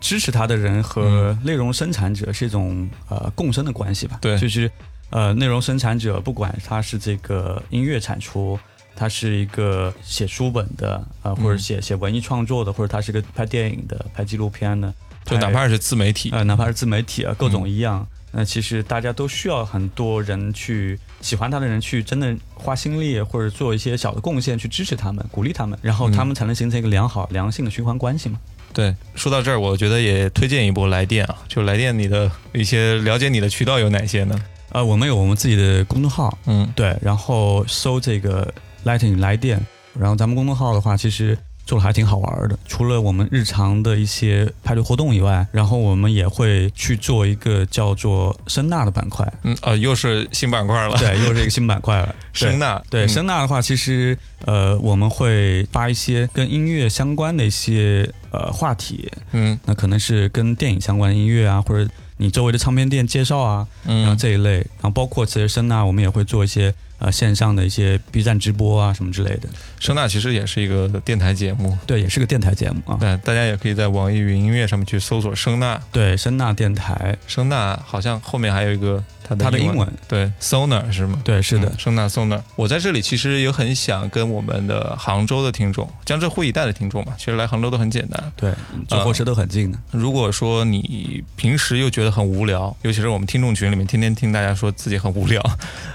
S2: 支持他的人和内容生产者是一种呃共生的关系吧？
S1: 对，
S2: 就是呃内容生产者不管他是这个音乐产出，他是一个写书本的啊，或者写写文艺创作的，或者他是个拍电影的、拍纪录片的，
S1: 就哪怕是自媒体
S2: 啊，哪怕是自媒体啊，各种一样。那其实大家都需要很多人去喜欢他的人去真的花心力或者做一些小的贡献去支持他们、鼓励他们，然后他们才能形成一个良好、良性的循环关系嘛。
S1: 对，说到这儿，我觉得也推荐一波来电啊，就来电你的一些了解你的渠道有哪些呢？
S2: 呃，我们有我们自己的公众号，嗯，对，然后搜这个 Lighting 来电，然后咱们公众号的话，其实。做的还挺好玩的，除了我们日常的一些派对活动以外，然后我们也会去做一个叫做声纳的板块。
S1: 嗯啊，又是新板块了。
S2: 对，又是一个 [laughs] 新板块了。
S1: 声纳，
S2: 对声纳的话，其实呃，我们会发一些跟音乐相关的一些呃话题。嗯，那可能是跟电影相关的音乐啊，或者你周围的唱片店介绍啊，然后这一类，然后包括其实声纳，我们也会做一些。呃，线上的一些 B 站直播啊，什么之类的。
S1: 声纳其实也是一个电台节目，
S2: 对，也是个电台节目啊。
S1: 对，大家也可以在网易云音乐上面去搜索声纳，
S2: 对，声纳电台。
S1: 声纳好像后面还有一个。
S2: 它的英文
S1: 对，Sonar 是吗？
S2: 对，是的，
S1: 声纳 Sonar。我在这里其实也很想跟我们的杭州的听众，江浙沪一带的听众嘛，其实来杭州都很简单，
S2: 对，坐火车都很近的。
S1: 如果说你平时又觉得很无聊，尤其是我们听众群里面天天听大家说自己很无聊，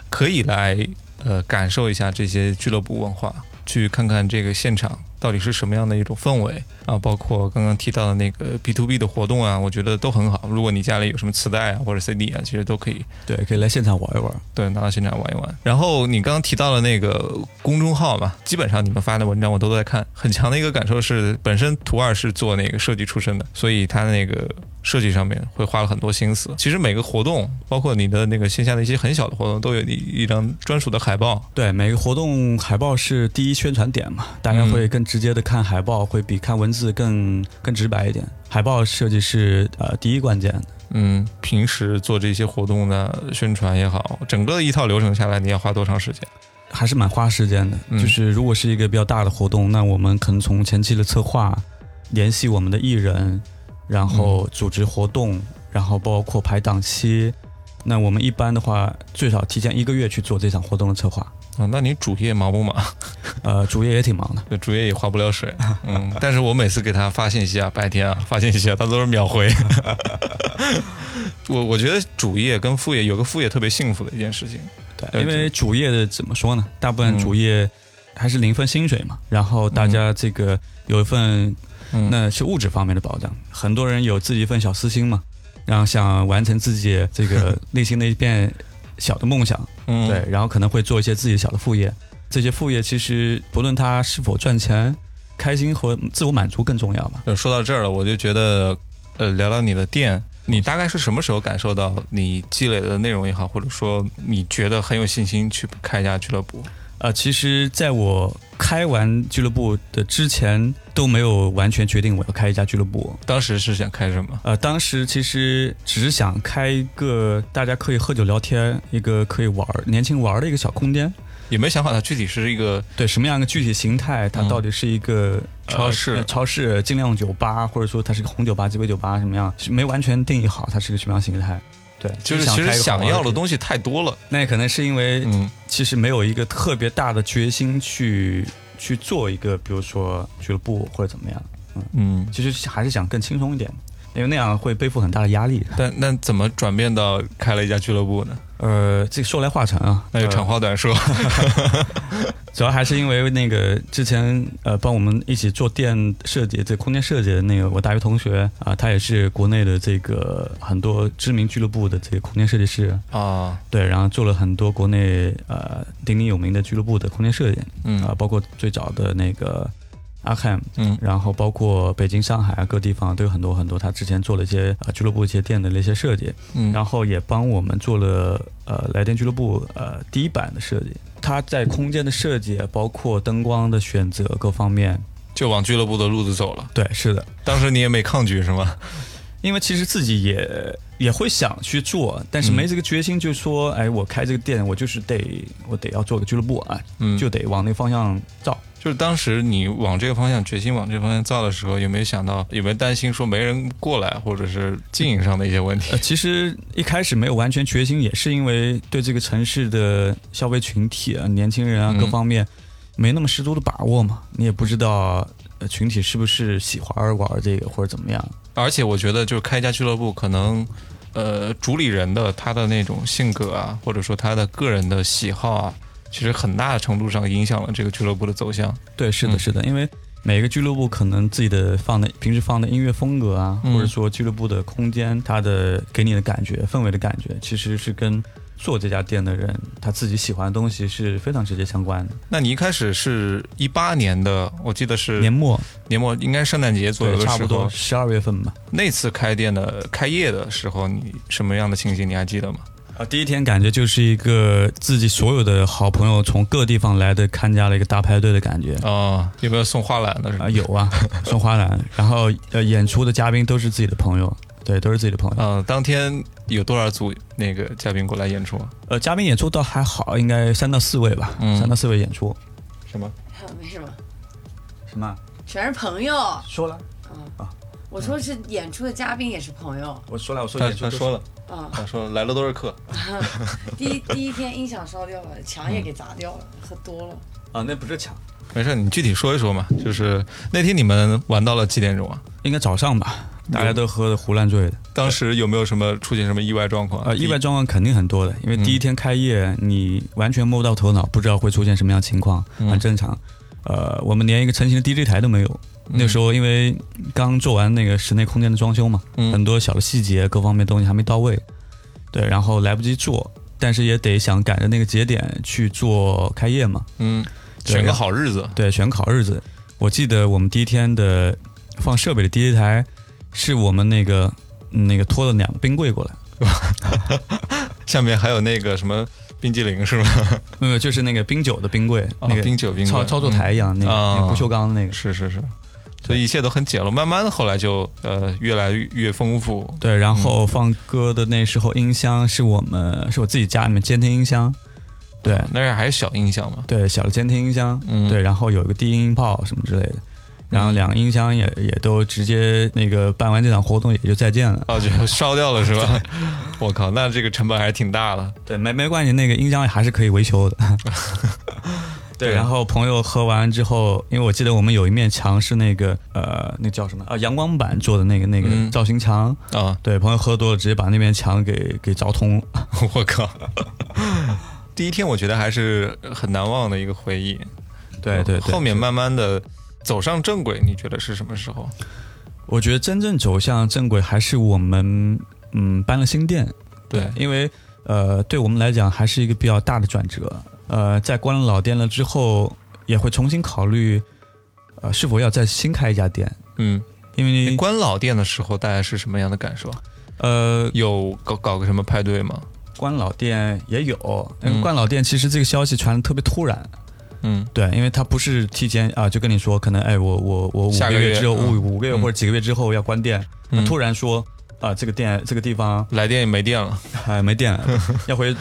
S1: 可以来呃感受一下这些俱乐部文化，去看看这个现场。到底是什么样的一种氛围啊？包括刚刚提到的那个 B to B 的活动啊，我觉得都很好。如果你家里有什么磁带啊或者 CD 啊，其实都可以，
S2: 对，可以来现场玩一玩，
S1: 对，拿到现场玩一玩。然后你刚刚提到的那个公众号嘛，基本上你们发的文章我都在看，很强的一个感受是，本身图二是做那个设计出身的，所以他那个。设计上面会花了很多心思。其实每个活动，包括你的那个线下的一些很小的活动，都有一一张专属的海报。
S2: 对，每个活动海报是第一宣传点嘛，大家会更直接的看海报，会比看文字更更直白一点。海报设计是呃第一关键。
S1: 嗯，平时做这些活动的宣传也好，整个一套流程下来，你要花多长时间？
S2: 还是蛮花时间的。就是如果是一个比较大的活动，那我们可能从前期的策划，联系我们的艺人。然后组织活动，然后包括排档期，那我们一般的话，最少提前一个月去做这场活动的策划。
S1: 啊，那你主业忙不忙？[laughs]
S2: 呃，主业也挺忙
S1: 的，[laughs] 对主业也划不了水。嗯，但是我每次给他发信息啊，白天啊发信息啊，他都是秒回。[laughs] 我我觉得主业跟副业有个副业特别幸福的一件事情。
S2: 对，因为主业的怎么说呢？大部分主业还是零份薪水嘛，然后大家这个有一份。那是物质方面的保障，很多人有自己一份小私心嘛，然后想完成自己这个内心的一片小的梦想，对，然后可能会做一些自己小的副业，这些副业其实不论它是否赚钱，开心和自我满足更重要嘛。
S1: 说到这儿了，我就觉得，呃，聊聊你的店，你大概是什么时候感受到你积累的内容也好，或者说你觉得很有信心去开一家俱乐部？
S2: 呃，其实在我开完俱乐部的之前都没有完全决定我要开一家俱乐部。
S1: 当时是想开什么？
S2: 呃，当时其实只是想开一个大家可以喝酒聊天、一个可以玩年轻玩的一个小空间，
S1: 也没想好它具体是一个
S2: 对什么样一个具体形态，它到底是一个
S1: 超市、
S2: 超市精酿酒吧，或者说它是个红酒吧、鸡尾酒吧什么样，没完全定义好它是个什么样形态。对，
S1: 就是其实想要的东西太多了。
S2: 那可能是因为，嗯，其实没有一个特别大的决心去去做一个，比如说俱乐部或者怎么样。嗯嗯，其实还是想更轻松一点，因为那样会背负很大的压力。
S1: 但那怎么转变到开了一家俱乐部呢？
S2: 呃，这说来话长啊，
S1: 那就长话短说。[laughs]
S2: 主要还是因为那个之前呃帮我们一起做店设计、这空间设计的那个我大学同学啊，他也是国内的这个很多知名俱乐部的这个空间设计师
S1: 啊，
S2: 对，然后做了很多国内呃鼎鼎有名的俱乐部的空间设计，
S1: 嗯
S2: 啊，包括最早的那个。阿汉，
S1: 嗯，
S2: 然后包括北京、上海啊，各地方都有很多很多。他之前做了一些啊俱乐部一些店的那些设计，
S1: 嗯，
S2: 然后也帮我们做了呃来电俱乐部呃第一版的设计。他在空间的设计，包括灯光的选择各方面，
S1: 就往俱乐部的路子走了。
S2: 对，是的。
S1: 当时你也没抗拒是吗？
S2: 因为其实自己也也会想去做，但是没这个决心，就说哎，我开这个店，我就是得我得要做个俱乐部啊，
S1: 嗯，
S2: 就得往那方向造。
S1: 就是当时你往这个方向决心往这个方向造的时候，有没有想到有没有担心说没人过来，或者是经营上的一些问题？
S2: 呃，其实一开始没有完全决心，也是因为对这个城市的消费群体啊、年轻人啊各方面没那么十足的把握嘛。你也不知道呃群体是不是喜欢玩这个或者怎么样。
S1: 而且我觉得就是开一家俱乐部，可能呃主理人的他的那种性格啊，或者说他的个人的喜好啊。其实很大程度上影响了这个俱乐部的走向。
S2: 对，是的，是的，因为每个俱乐部可能自己的放的平时放的音乐风格啊，或者说俱乐部的空间，它的给你的感觉、氛围的感觉，其实是跟做这家店的人他自己喜欢的东西是非常直接相关的。
S1: 那你一开始是一八年的，我记得是
S2: 年末，
S1: 年末应该圣诞节左右的
S2: 时候，差不多十二月份吧。
S1: 那次开店的开业的时候，你什么样的情形你还记得吗？
S2: 啊，第一天感觉就是一个自己所有的好朋友从各地方来的看家的一个大派对的感觉
S1: 啊！有没有送花篮的？
S2: 啊，有啊，送花篮。然后呃，演出的嘉宾都是自己的朋友，对，都是自己的朋友。
S1: 嗯，当天有多少组那个嘉宾过来演出？
S2: 呃，嘉宾演出倒还好，应该三到四位吧，三到四位演出。
S1: 什么？
S3: 没什么。
S2: 什么？
S3: 全是朋友。
S2: 说了。
S3: 嗯啊。我说是演出的嘉宾也是朋友。
S2: 我说了，我说
S1: 他他说了。
S3: 啊，[laughs]
S1: 他说来了都是客。[laughs] [laughs]
S3: 第一第一天音响烧掉了，墙也给砸掉了，喝多了。啊，
S2: 那不是墙，
S1: 没事，你具体说一说嘛。就是那天你们玩到了几点钟啊？
S2: 应该早上吧，大家都喝的胡乱醉的。
S1: 当时有没有什么出现什么意外状况？
S2: 呃，意外状况肯定很多的，因为第一天开业，你完全摸不到头脑，不知道会出现什么样情况，很正常。呃，我们连一个成型的 DJ 台都没有。那时候因为刚做完那个室内空间的装修嘛，很多小的细节各方面东西还没到位，对，然后来不及做，但是也得想赶着那个节点去做开业嘛，
S1: 嗯，选个好日子，
S2: 对，选个好日子。我记得我们第一天的放设备的第一台，是我们那个那个拖了两个冰柜过来，[laughs]
S1: 下面还有那个什么冰激凌是吗？
S2: 没有，就是那个冰酒的冰柜，那个
S1: 冰酒冰柜，
S2: 操操作台一样，那个不锈钢的那个，
S1: 是是是。所以一切都很简陋，慢慢的后来就呃越来越丰富。
S2: 对，然后放歌的那时候音箱是我们是我自己家里面监听音箱，对，
S1: 那是还是小音箱嘛？
S2: 对，小的监听音箱，嗯，对，然后有一个低音炮什么之类的，然后两个音箱也也都直接那个办完这场活动也就再见了，
S1: 哦，就烧掉了是吧？[laughs] [laughs] 我靠，那这个成本还是挺大的。
S2: 对，没没关系，那个音箱还是可以维修的。[laughs] 对，然后朋友喝完之后，因为我记得我们有一面墙是那个呃，那叫什么啊？阳光板做的那个那个造型墙
S1: 啊。
S2: 对，朋友喝多了，直接把那面墙给给凿通。[laughs]
S1: 我靠！[laughs] 第一天我觉得还是很难忘的一个回忆。
S2: 对对。
S1: 后面慢慢的走上正轨，你觉得是什么时候？
S2: 我觉得真正走向正轨还是我们嗯搬了新店。
S1: 对，
S2: 因为呃，对我们来讲还是一个比较大的转折。呃，在关了老店了之后，也会重新考虑，呃，是否要再新开一家店。
S1: 嗯，
S2: 因为
S1: 关老店的时候，大概是什么样的感受？
S2: 呃，
S1: 有搞搞个什么派对吗？
S2: 关老店也有，关老店其实这个消息传的特别突然。
S1: 嗯，
S2: 对，因为他不是提前啊，就跟你说，可能哎，我我我五个月之后，五五个月或者几个月之后要关店，突然说啊，这个店这个地方
S1: 来电也没电了，[laughs]
S2: 哎，没电了，要回。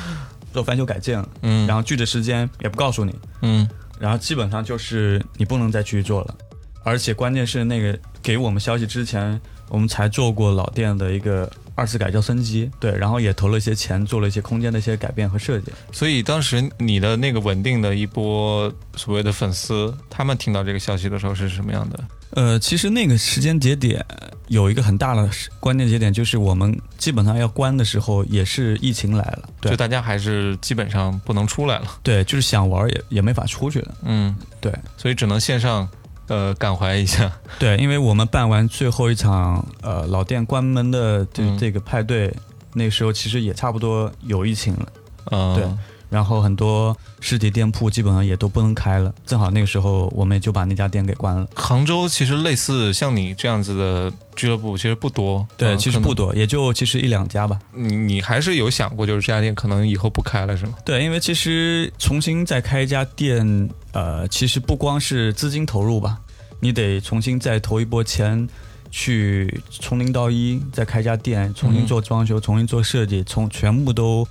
S2: 做翻修改建，嗯，然后具体时间也不告诉你，
S1: 嗯，
S2: 然后基本上就是你不能再继续做了，而且关键是那个给我们消息之前，我们才做过老店的一个二次改造升级，对，然后也投了一些钱，做了一些空间的一些改变和设计。
S1: 所以当时你的那个稳定的一波所谓的粉丝，他们听到这个消息的时候是什么样的？
S2: 呃，其实那个时间节点有一个很大的关键节点，就是我们基本上要关的时候，也是疫情来了，对，
S1: 就大家还是基本上不能出来了，
S2: 对，就是想玩也也没法出去了，
S1: 嗯，
S2: 对，
S1: 所以只能线上，呃，感怀一下，
S2: 对，因为我们办完最后一场呃老店关门的这
S1: 嗯。
S2: 这个派对，那时候其实也差不多有疫情了，
S1: 嗯，
S2: 对然后很多实体店铺基本上也都不能开了，正好那个时候我们也就把那家店给关了。
S1: 杭州其实类似像你这样子的俱乐部其实不多，
S2: 对，其实不多，也就其实一两家吧。
S1: 你你还是有想过，就是这家店可能以后不开了，是吗？
S2: 对，因为其实重新再开一家店，呃，其实不光是资金投入吧，你得重新再投一波钱，去从零到一再开一家店，重新做装修，重新做设计，从全部都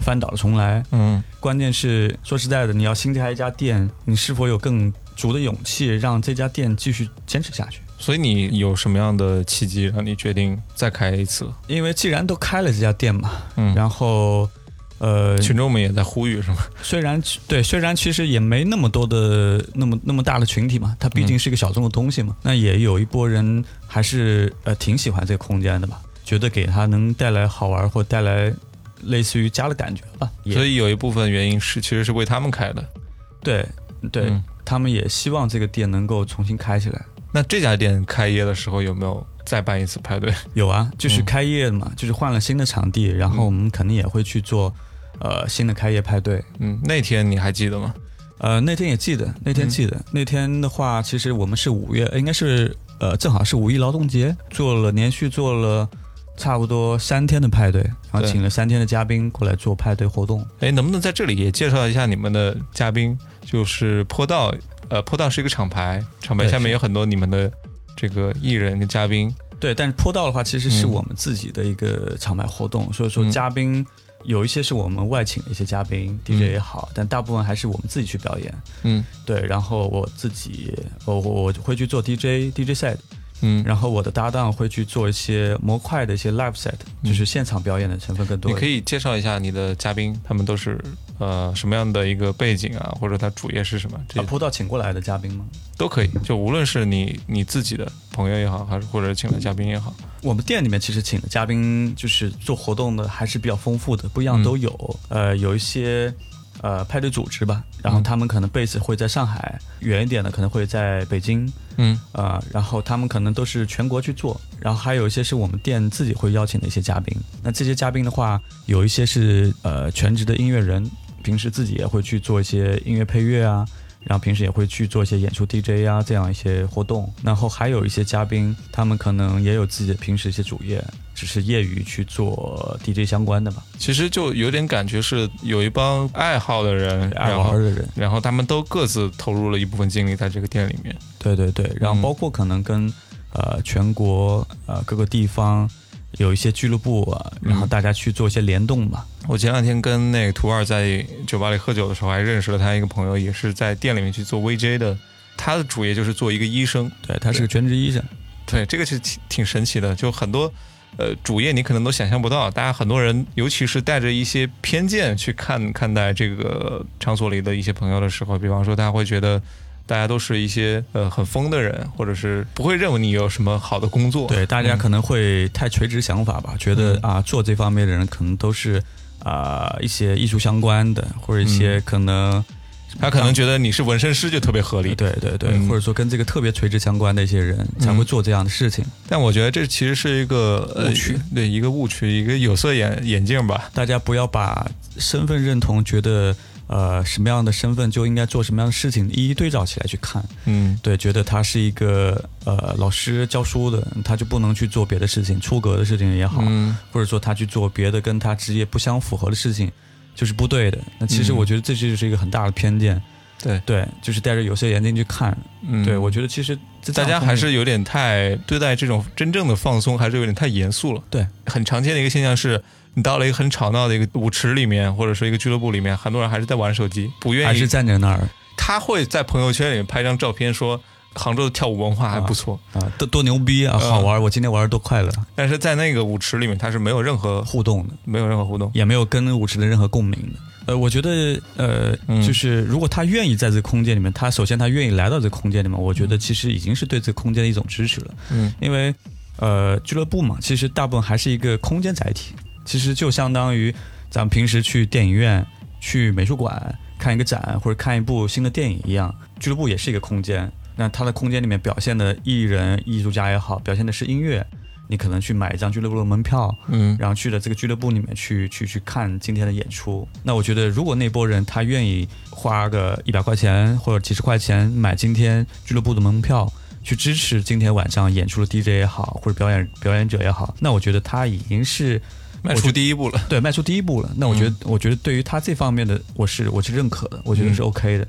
S2: 翻倒了重来。
S1: 嗯
S2: 关键是说实在的，你要新开一家店，你是否有更足的勇气让这家店继续坚持下去？
S1: 所以你有什么样的契机让你决定再开一次？
S2: 因为既然都开了这家店嘛，
S1: 嗯，
S2: 然后。呃，
S1: 群众们也在呼吁，是吗？
S2: 虽然对，虽然其实也没那么多的那么那么大的群体嘛，它毕竟是一个小众的东西嘛，那也有一波人还是呃挺喜欢这个空间的吧，觉得给他能带来好玩或带来类似于家的感觉吧。
S1: 所以有一部分原因是其实是为他们开的。
S2: 对对、
S1: 嗯
S2: 他们也希望这个店能够重新开起来。
S1: 那这家店开业的时候有没有再办一次派对？
S2: 有啊，就是
S1: 嗯
S2: 开业嘛，就是换了新的场地，然后我们肯定也会去做呃新的开业派对。
S1: 嗯，那天你还记得吗？
S2: 呃，那天也记得，那天
S1: 嗯
S2: 记得，那天的话，其实我们是五月，应该是呃，正好是五一劳动节，做了连续做了差不多三天的派对，然后请了三天的嘉宾过来做派对活动。
S1: 哎，能不能在这里也介绍一下你们的嘉宾？就是坡道，呃，坡道是一个厂牌，厂牌下面有很多你们的这个艺人跟嘉宾。
S2: 对，但是坡道的话，其实是
S1: 嗯
S2: 我们自己的一个厂牌活动，所以说
S1: 嗯
S2: 嘉宾有一些是我们外请的一些嘉宾、DJ 也好，但大部分还是我们自己去表演。
S1: 嗯
S2: 对，然后我自己，我我我会去做 DJ DJ set，
S1: 嗯，
S2: 然后我的搭档会去做一些模块的一些 live set，就是现场表演的成分更多。
S1: 你可以介绍一下你的嘉宾，他们都是呃什么样的一个背景啊，或者他主业是什么？这
S2: 啊，坡道请过来的嘉宾吗？
S1: 都可以。就无论是你你自己的朋友也好，还是或者请的嘉宾也好，
S2: 我们店里面其实请的嘉宾就是做活动的，还是比较丰富的，不一样都有。呃，有一些呃派对组织吧，然后
S1: 嗯
S2: 他们可能 base 会在上海，远一点的可能会在北京，
S1: 嗯
S2: 呃，然后他们可能都是全国去做，然后还有一些是我们店自己会邀请的一些嘉宾。那这些嘉宾的话，有一些是呃全职的音乐人，平时自己也会去做一些音乐配乐啊，然后平时也会去做一些演出 DJ 啊这样一些活动。然后还有一些嘉宾，他们可能也有自己的平时一些主业，只是业余去做 DJ 相关的吧，
S1: 其实就有点感觉是有一帮爱好的人，
S2: 爱
S1: 然后
S2: 玩的人。
S1: 然后他们都各自投入了一部分精力在这个店里面。
S2: 对对对，然后
S1: 嗯
S2: 包括可能跟、呃全国呃各个地方有一些俱乐部啊，然后
S1: 嗯
S2: 大家去做一些联动吧。
S1: 我前两天跟那个图二在酒吧里喝酒的时候，还认识了他一个朋友，也是在店里面去做 VJ 的。他的主业就是做一个医生，
S2: 对他是个全职医生，
S1: 对，这个是挺挺神奇的，就很多。呃，主业你可能都想象不到，大家很多人，尤其是带着一些偏见去看看待这个场所里的一些朋友的时候，比方说他会觉得大家都是一些呃很疯的人，或者是不会认为你有什么好的工作。
S2: 对大家
S1: 嗯
S2: 可能会太垂直想法吧，觉得
S1: 嗯
S2: 啊做这方面的人可能都是啊、一些艺术相关的，或者一些可能、
S1: 他可能觉得你是纹身师就特别合理。
S2: 对对对，
S1: 嗯
S2: 或者说跟这个特别垂直相关的一些人才会做这样的事情。
S1: 但我觉得这其实是一个呃
S2: 误区，
S1: 对一个误区，一个有色眼眼镜吧。
S2: 大家不要把身份认同觉得呃什么样的身份就应该做什么样的事情一一对照起来去看。
S1: 嗯，
S2: 对，觉得他是一个呃老师教书的，他就不能去做别的事情，出格的事情也好，
S1: 嗯
S2: 或者说他去做别的跟他职业不相符合的事情，就是不对的。那其实
S1: 嗯
S2: 我觉得这就是一个很大的偏见，
S1: 对，
S2: 对，就是戴着有色眼镜去看。
S1: 嗯，
S2: 对我觉得其实
S1: 大家还是有点太对待这种真正的放松，还是有点太严肃了。
S2: 对，
S1: 很常见的一个现象是，你到了一个很吵闹的一个舞池里面，或者说一个俱乐部里面，很多人还是在玩手机，不愿意。
S2: 还是站在那儿
S1: 他会在朋友圈里面拍张照片说。杭州的跳舞文化还不错，
S2: 啊，多多牛逼啊，
S1: 嗯
S2: 好玩！我今天玩的多快乐，
S1: 但是在那个舞池里面，它是没有任何
S2: 互动的，
S1: 没有任何互动。
S2: 也没有跟舞池的任何共鸣的。呃，我觉得，呃，
S1: 嗯
S2: 就是如果他愿意在这个空间里面，他首先他愿意来到这个空间里面，我觉得其实已经是对这个空间的一种支持了。
S1: 嗯
S2: 因为呃，俱乐部嘛，其实大部分还是一个空间载体，其实就相当于咱们平时去电影院、去美术馆看一个展或者看一部新的电影一样，俱乐部也是一个空间。那他的空间里面表现的艺人、艺术家也好，表现的是音乐。你可能去买一张俱乐部的门票，嗯，然后去了这个俱乐部里面去去去看今天的演出。那我觉得，如果那波人他愿意花个一百块钱或者几十块钱买今天俱乐部的门票，去支持今天晚上演出的 DJ 也好，或者表演表演者也好，那我觉得他已经是
S1: 迈出第一步了。
S2: 对，迈出第一步了。那我觉得，我觉得对于他这方面的，我是我是认可的，我觉得是 OK 的。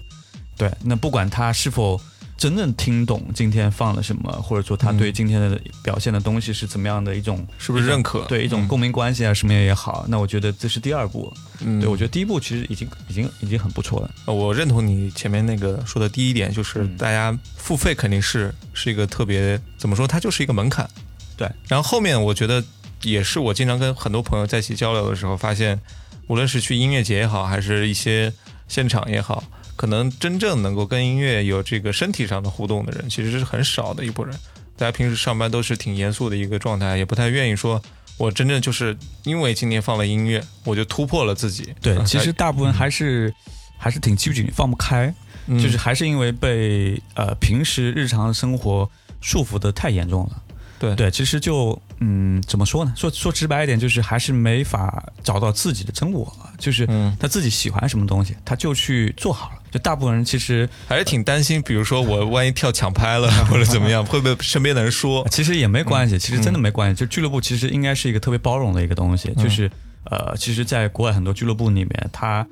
S2: 对，那不管他是否。真正听懂今天放了什么，或者说他对今天的表现的东西是怎么样的一种，
S1: 是不是认可？
S2: 对一种共鸣关系啊，什么也好，那我觉得这是第二步。嗯，对我觉得第一步其实已经已经已经很不错了。
S1: 我认同你前面那个说的第一点，就是大家付费肯定是是一个特别怎么说，它就是一个门槛。
S2: 对，
S1: 然后后面我觉得也是我经常跟很多朋友在一起交流的时候发现，无论是去音乐节也好，还是一些现场也好。可能真正能够跟音乐有这个身体上的互动的人，其实是很少的一波人。大家平时上班都是挺严肃的一个状态，也不太愿意说，我真正就是因为今天放了音乐，我就突破了自己。
S2: 对，其实大部分还是还是挺拘谨，放不开，就是还是因为被呃平时日常生活束缚的太严重了。
S1: 对
S2: 对，其实就嗯，怎么说呢？说说直白一点，就是还是没法找到自己的真我，就是他自己喜欢什么东西，他就去做好了。就大部分人其实
S1: 还是挺担心，比如说我万一跳抢拍了 [laughs] 或者怎么样，会被身边的人说？
S2: 其实也没关系，其实真的没关系。就俱乐部其实应该是一个特别包容的一个东西，就是呃，其实在国外很多俱乐部里面，它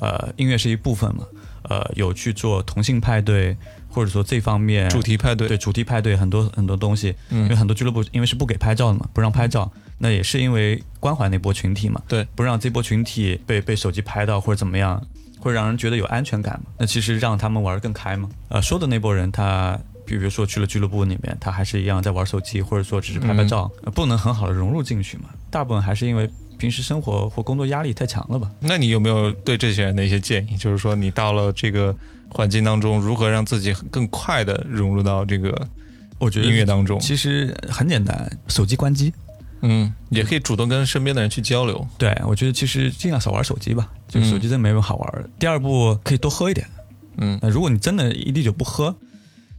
S2: 呃音乐是一部分嘛，呃有去做同性派对。或者说这方面
S1: 主题派对
S2: 对主题派对很多很多东西，因为很多俱乐部因为是不给拍照的嘛，不让拍照，那也是因为关怀那波群体嘛，
S1: 对，
S2: 不让这波群体被被手机拍到或者怎么样，会让人觉得有安全感嘛。那其实让他们玩更开嘛。呃，说的那波人他，比如说去了俱乐部里面，他还是一样在玩手机，或者说只是拍拍照，不能很好的融入进去嘛。大部分还是因为平时生活或工作压力太强了吧。
S1: 那你有没有对这些人的一些建议？就是说你到了这个。环境当中，如何让自己更快的融入到这个
S2: 我觉得
S1: 音乐当中？
S2: 其实很简单，手机关机，
S1: 嗯，也可以主动跟身边的人去交流。
S2: 对，我觉得其实尽量少玩手机吧，就手机真没什么好玩的。第二步可以多喝一点，嗯，那如果你真的一滴酒不喝，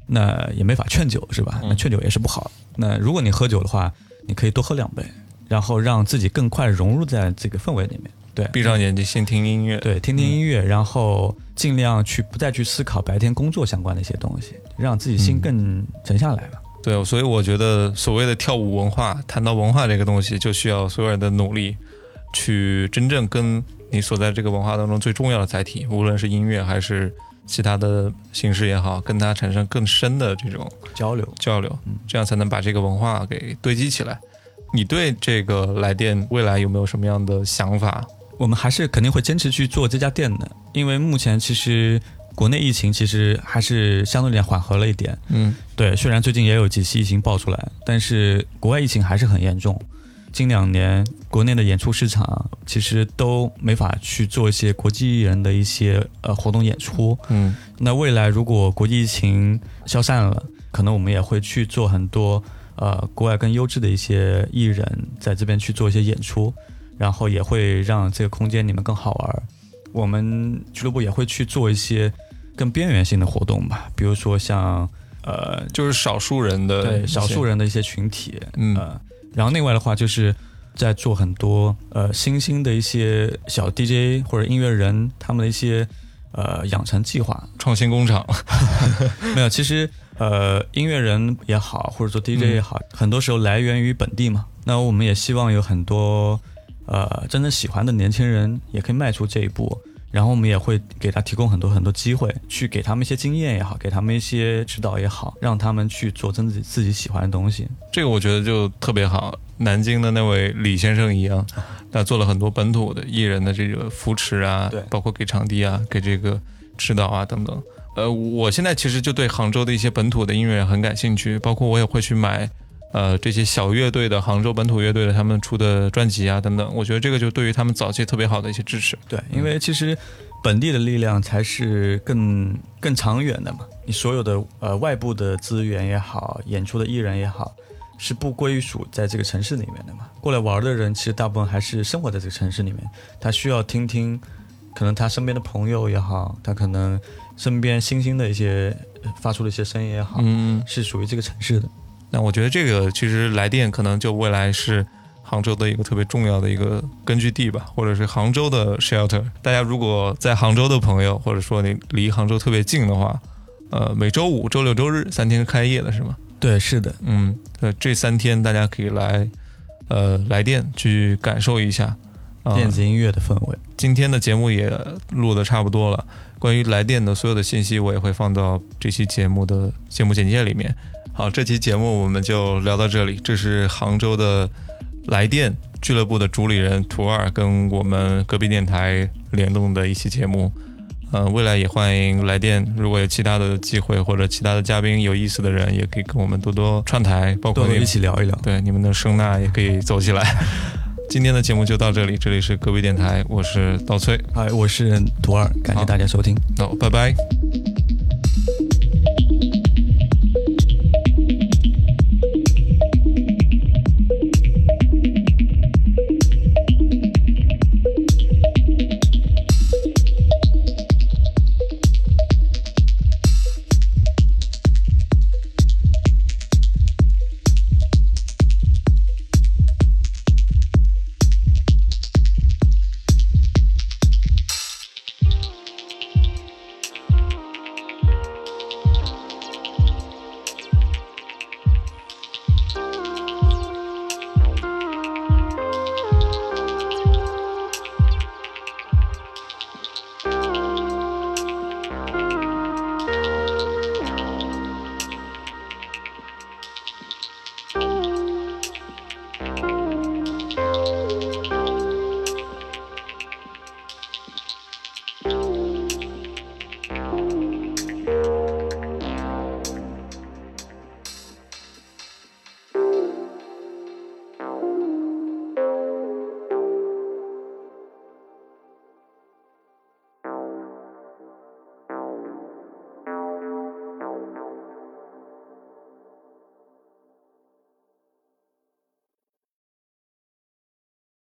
S2: 那也没法劝酒是吧？那劝酒也是不好。那如果你喝酒的话，你可以多喝两杯，然后让自己更快融入在这个氛围里面。对，
S1: 闭上眼睛先听音乐，
S2: 对，听听音乐，然后尽量去不再去思考白天工作相关的一些东西，让自己心更沉下来吧。
S1: 对，所以我觉得所谓的跳舞文化，谈到文化这个东西，就需要所有人的努力，去真正跟你所在这个文化当中最重要的载体，无论是音乐还是其他的形式也好，跟它产生更深的这种
S2: 交流
S1: 交流，这样才能把这个文化给堆积起来。你对这个来电未来有没有什么样的想法？
S2: 我们还是肯定会坚持去做这家店的，因为目前其实国内疫情其实还是相对来讲缓和了一点。嗯，对，虽然最近也有几期疫情爆出来，但是国外疫情还是很严重。近两年国内的演出市场其实都没法去做一些国际艺人的一些呃活动演出。嗯，那未来如果国际疫情消散了，可能我们也会去做很多呃国外更优质的一些艺人在这边去做一些演出。然后也会让这个空间里面更好玩。我们俱乐部也会去做一些更边缘性的活动吧，比如说像呃，
S1: 就是少数人的
S2: 对少数人的一些群体，嗯。然后另外的话，就是在做很多呃新兴的一些小 DJ 或者音乐人他们的一些呃养成计划，
S1: 创新工厂。[laughs]
S2: 没有，其实呃音乐人也好，或者说 DJ 也好，很多时候来源于本地嘛。那我们也希望有很多。呃，真正喜欢的年轻人也可以迈出这一步，然后我们也会给他提供很多很多机会，去给他们一些经验也好，给他们一些指导也好，让他们去做真自己自己喜欢的东西。
S1: 这个我觉得就特别好。南京的那位李先生一样，那做了很多本土的艺人的这个扶持啊，
S2: 对，
S1: 包括给场地啊，给这个指导啊等等。呃，我现在其实就对杭州的一些本土的音乐很感兴趣，包括我也会去买。呃，这些小乐队的杭州本土乐队的他们出的专辑啊等等，我觉得这个就对于他们早期特别好的一些支持。
S2: 对，因为其实本地的力量才是更更长远的嘛。你所有的呃外部的资源也好，演出的艺人也好，是不归属在这个城市里面的嘛。过来玩的人其实大部分还是生活在这个城市里面，他需要听听，可能他身边的朋友也好，他可能身边新兴的一些发出的一些声音也好，
S1: 嗯，
S2: 是属于这个城市的。
S1: 那我觉得这个其实来电可能就未来是杭州的一个特别重要的一个根据地吧，或者是杭州的 shelter。大家如果在杭州的朋友，或者说你离杭州特别近的话，呃，每周五、周六、周日三天开业的是吗？
S2: 对，是的，
S1: 嗯，呃，这三天大家可以来，呃，来电去感受一下
S2: 电子音乐的氛围。
S1: 今天的节目也录的差不多了，关于来电的所有的信息我也会放到这期节目的节目简介里面。好，这期节目我们就聊到这里。这是杭州的来电俱乐部的主理人图二跟我们隔壁电台联动的一期节目。嗯，未来也欢迎来电。如果有其他的机会或者其他的嘉宾有意思的人，也可以跟我们多多串台，包括
S2: 一起聊一聊。
S1: 对，你们的声呐也可以走起来。今天的节目就到这里，这里是隔壁电台，我是刀崔，
S2: 嗨，我是图二，感谢大家收听，
S1: 好，拜拜。